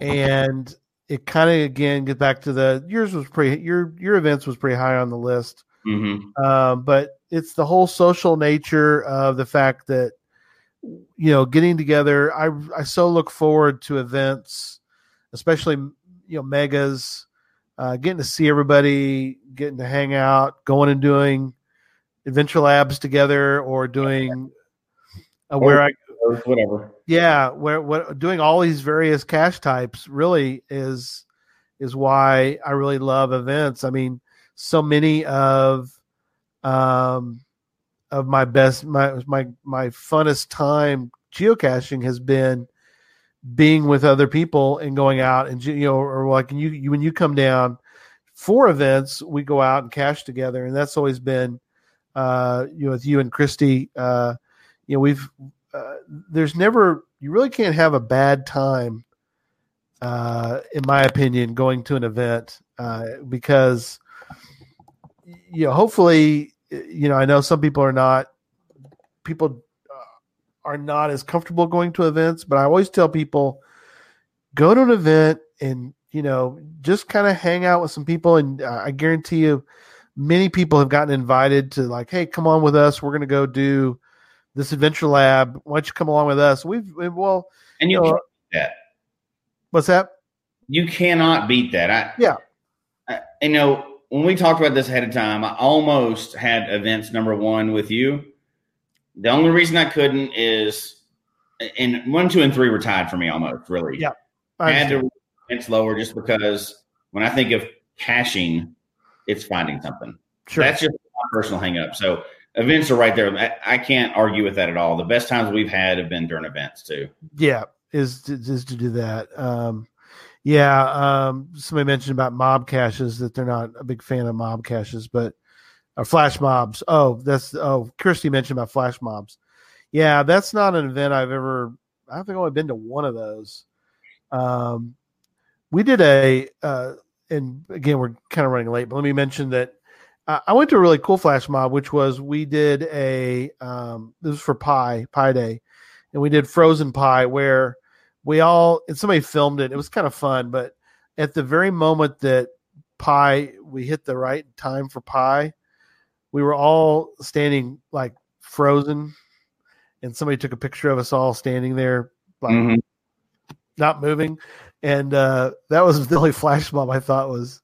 A: And it kind of again get back to the yours was pretty your your events was pretty high on the list.
C: hmm
A: Um, but it's the whole social nature of the fact that you know getting together. I I so look forward to events, especially you know megas, uh, getting to see everybody, getting to hang out, going and doing adventure labs together, or doing uh, where I
C: or whatever.
A: yeah where what doing all these various cache types really is is why i really love events i mean so many of um of my best my my my funnest time geocaching has been being with other people and going out and you know or like you, you when you come down for events we go out and cache together. And that's always been uh you know with you and christy uh you know we've uh, there's never you really can't have a bad time uh in my opinion going to an event uh because you know hopefully you know i know some people are not people uh, are not as comfortable going to events but i always tell people go to an event and you know just kind of hang out with some people and uh, i guarantee you many people have gotten invited to like hey come on with us we're going to go do this adventure lab why don't you come along with us we've we- well
C: And you
A: you know,
C: can't beat that.
A: what's that
C: You cannot beat that. I,
A: Yeah.
C: I, you know, when we talked about this ahead of time, I almost had events number one with you. The only reason I couldn't is, and one, two, and three were tied for me almost. Really,
A: Yeah.
C: I
A: I
C: had to rank lower just because when I think of caching, it's finding something.
A: sure
C: That's just my personal hang up. So events are right there. I, I can't argue with that at all. The best times we've had have been during events too.
A: yeah is to, is to do that um yeah um somebody mentioned about mob caches that they're not a big fan of mob caches but Uh, flash mobs. Oh, that's oh, Christy mentioned about flash mobs. Yeah, that's not an event I've ever. I think I've only been to one of those. Um, we did a, uh, and again, we're kind of running late, but let me mention that I went to a really cool flash mob, which was we did a. Um, this was for Pie Pie Day, and we did frozen pie where we all and somebody filmed it. It was kind of fun, but at the very moment that pie we hit the right time for pie, we were all standing like frozen, and somebody took a picture of us all standing there like
C: Mhm.
A: not moving, and uh, that was [laughs] the only flash mob I thought was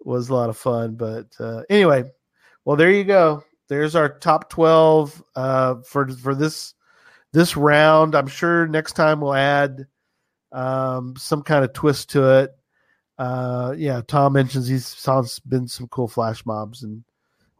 A: was a lot of fun. But uh, anyway, well there you go. There's our top twelve uh, for for this this round. I'm sure next time we'll add um, some kind of twist to it. Uh, yeah, Tom mentions he's saw been some cool flash mobs and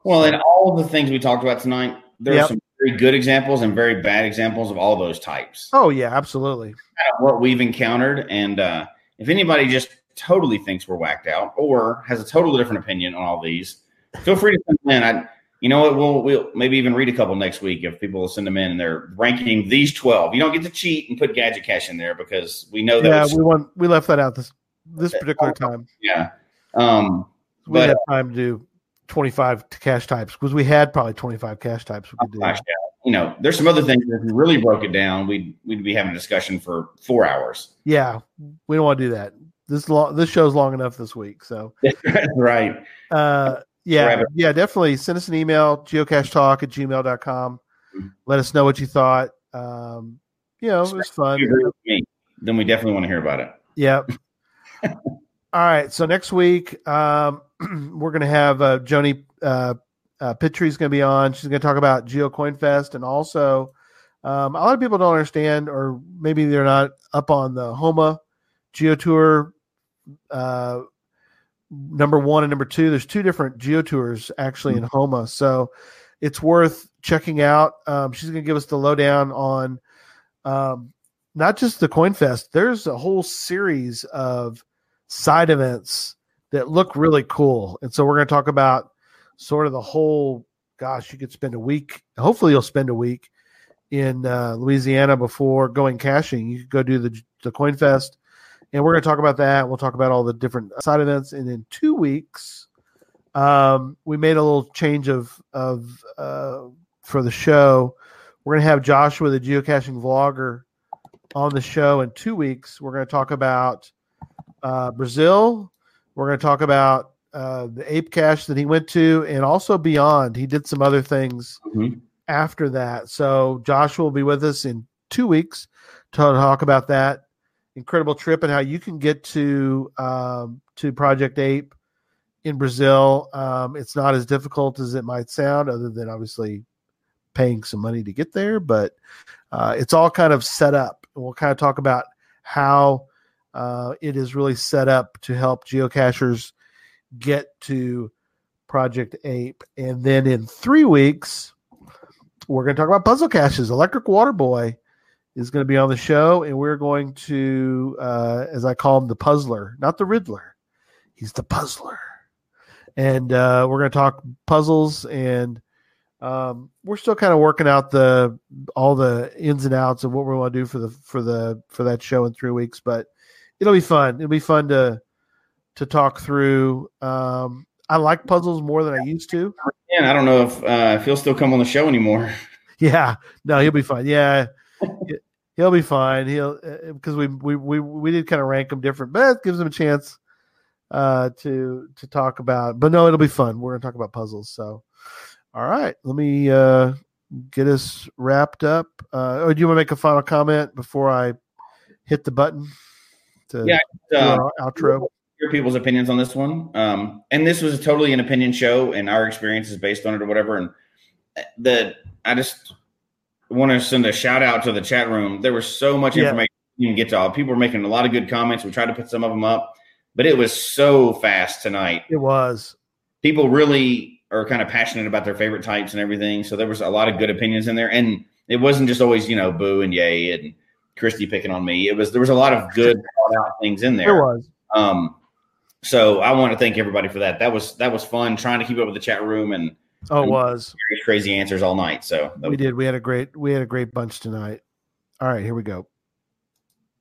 C: Well, and all of the things we talked about tonight, there
A: Yep.
C: are some very good examples and very bad examples of all those types.
A: oh yeah, absolutely.
C: What we've encountered, and uh, if anybody just totally thinks we're whacked out or has a totally different opinion on all these, feel free to send in. I, you know what? We'll we'll maybe even read a couple next week if people will send them in and they're ranking these twelve. You don't get to cheat and put gadget cache in there because we know that.
A: Yeah,
C: was-
A: we want we left that out this this particular time.
C: yeah. Um,
A: We
C: but
A: had time to do 25 cache types because we had probably 25 cache types we could do.
C: Gosh, yeah. You know, there's some other things that if we really broke it down, we'd we'd be having a discussion for four hours.
A: Yeah, we don't want to do that. This long this show's long enough this week. So [laughs]
C: right.
A: uh yeah,
C: Rabbit.
A: yeah, definitely send us an email, geocachetalk at gmail.com.
C: Mhm.
A: Let us know what you thought. Um, you know, it was fun.
C: If you agree with me, then we definitely want to hear about it.
A: Yep. [laughs] All right. So next week, um, [clears throat] we're going to have uh, Joni uh, uh, going to be on. She's going to talk about Geo Coin Fest and also um, a lot of people don't understand, or maybe they're not up on the Houma Geo Tour uh, number one and number two. There's two different Geo Tours actually in Houma, so it's worth checking out. Um, she's going to give us the lowdown on. Um, not just the coin fest there's a whole series of side events that look really cool and so we're going to talk about sort of the whole gosh you could spend a week hopefully you'll spend a week in uh, louisiana before going caching you could go do the, the coin fest and we're going to talk about that we'll talk about all the different side events and in two weeks um, we made a little change of of uh, for the show we're going to have joshua the geocaching vlogger on the show in two weeks. We're going to talk about uh, Brazil. We're going to talk about uh, the ape cache that he went to, and also beyond. He did some other things
C: Mhm.
A: after that. So Joshua will be with us in two weeks to talk about that incredible trip and how you can get to um, to Project Ape in Brazil. Um, it's not as difficult as it might sound, other than obviously paying some money to get there, but uh, it's all kind of set up. We'll kind of talk about how uh, it is really set up to help geocachers get to Project Ape. And then in three weeks, we're going to talk about puzzle caches. Electric Water Boy is going to be on the show, and we're going to, uh, as I call him, the puzzler, not the Riddler. He's the puzzler. And uh, we're going to talk puzzles and um, we're still kind of working out the all the ins and outs of what we want to do for the for the for that show in three weeks, but it'll be fun. It'll be fun to to talk through. Um, I like puzzles more than I used to.
C: And I don't know if uh, if he'll still come on the show anymore. [laughs]
A: Yeah, no, he'll be fine. Yeah, [laughs] he'll be fine. He'll because we we we we did kind of rank him different, but it gives him a chance uh to to talk about. But no, it'll be fun. We're gonna talk about puzzles. So, all right, let me uh get us wrapped up. Uh, or do you want to make a final comment before I hit the button to
C: Yeah, Uh,
A: outro?
C: hear people's opinions on this one. Um, and this was totally an opinion show, and our experience is based on it or whatever. And the I just want to send a shout out to the chat room. There was so much
A: Yeah.
C: information you can get to all. People were making a lot of good comments. We tried to put some of them up, but it was so fast tonight.
A: It was.
C: People really are kind of passionate about their favorite types and everything. So there was a lot of good opinions in there, and it wasn't just always you know boo and yay and Christy picking on me. It was there was a lot of good thought out things in there.
A: It was.
C: Um, so I want to thank everybody for that. That was that was fun trying to keep up with the chat room and
A: Oh, it was.
C: Crazy answers all night. So
A: We did. We had a great we had a great bunch tonight. All right, here we go.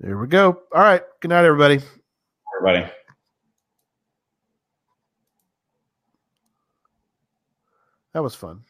A: There we go. All right. Good night, everybody.
C: everybody.
A: That was fun.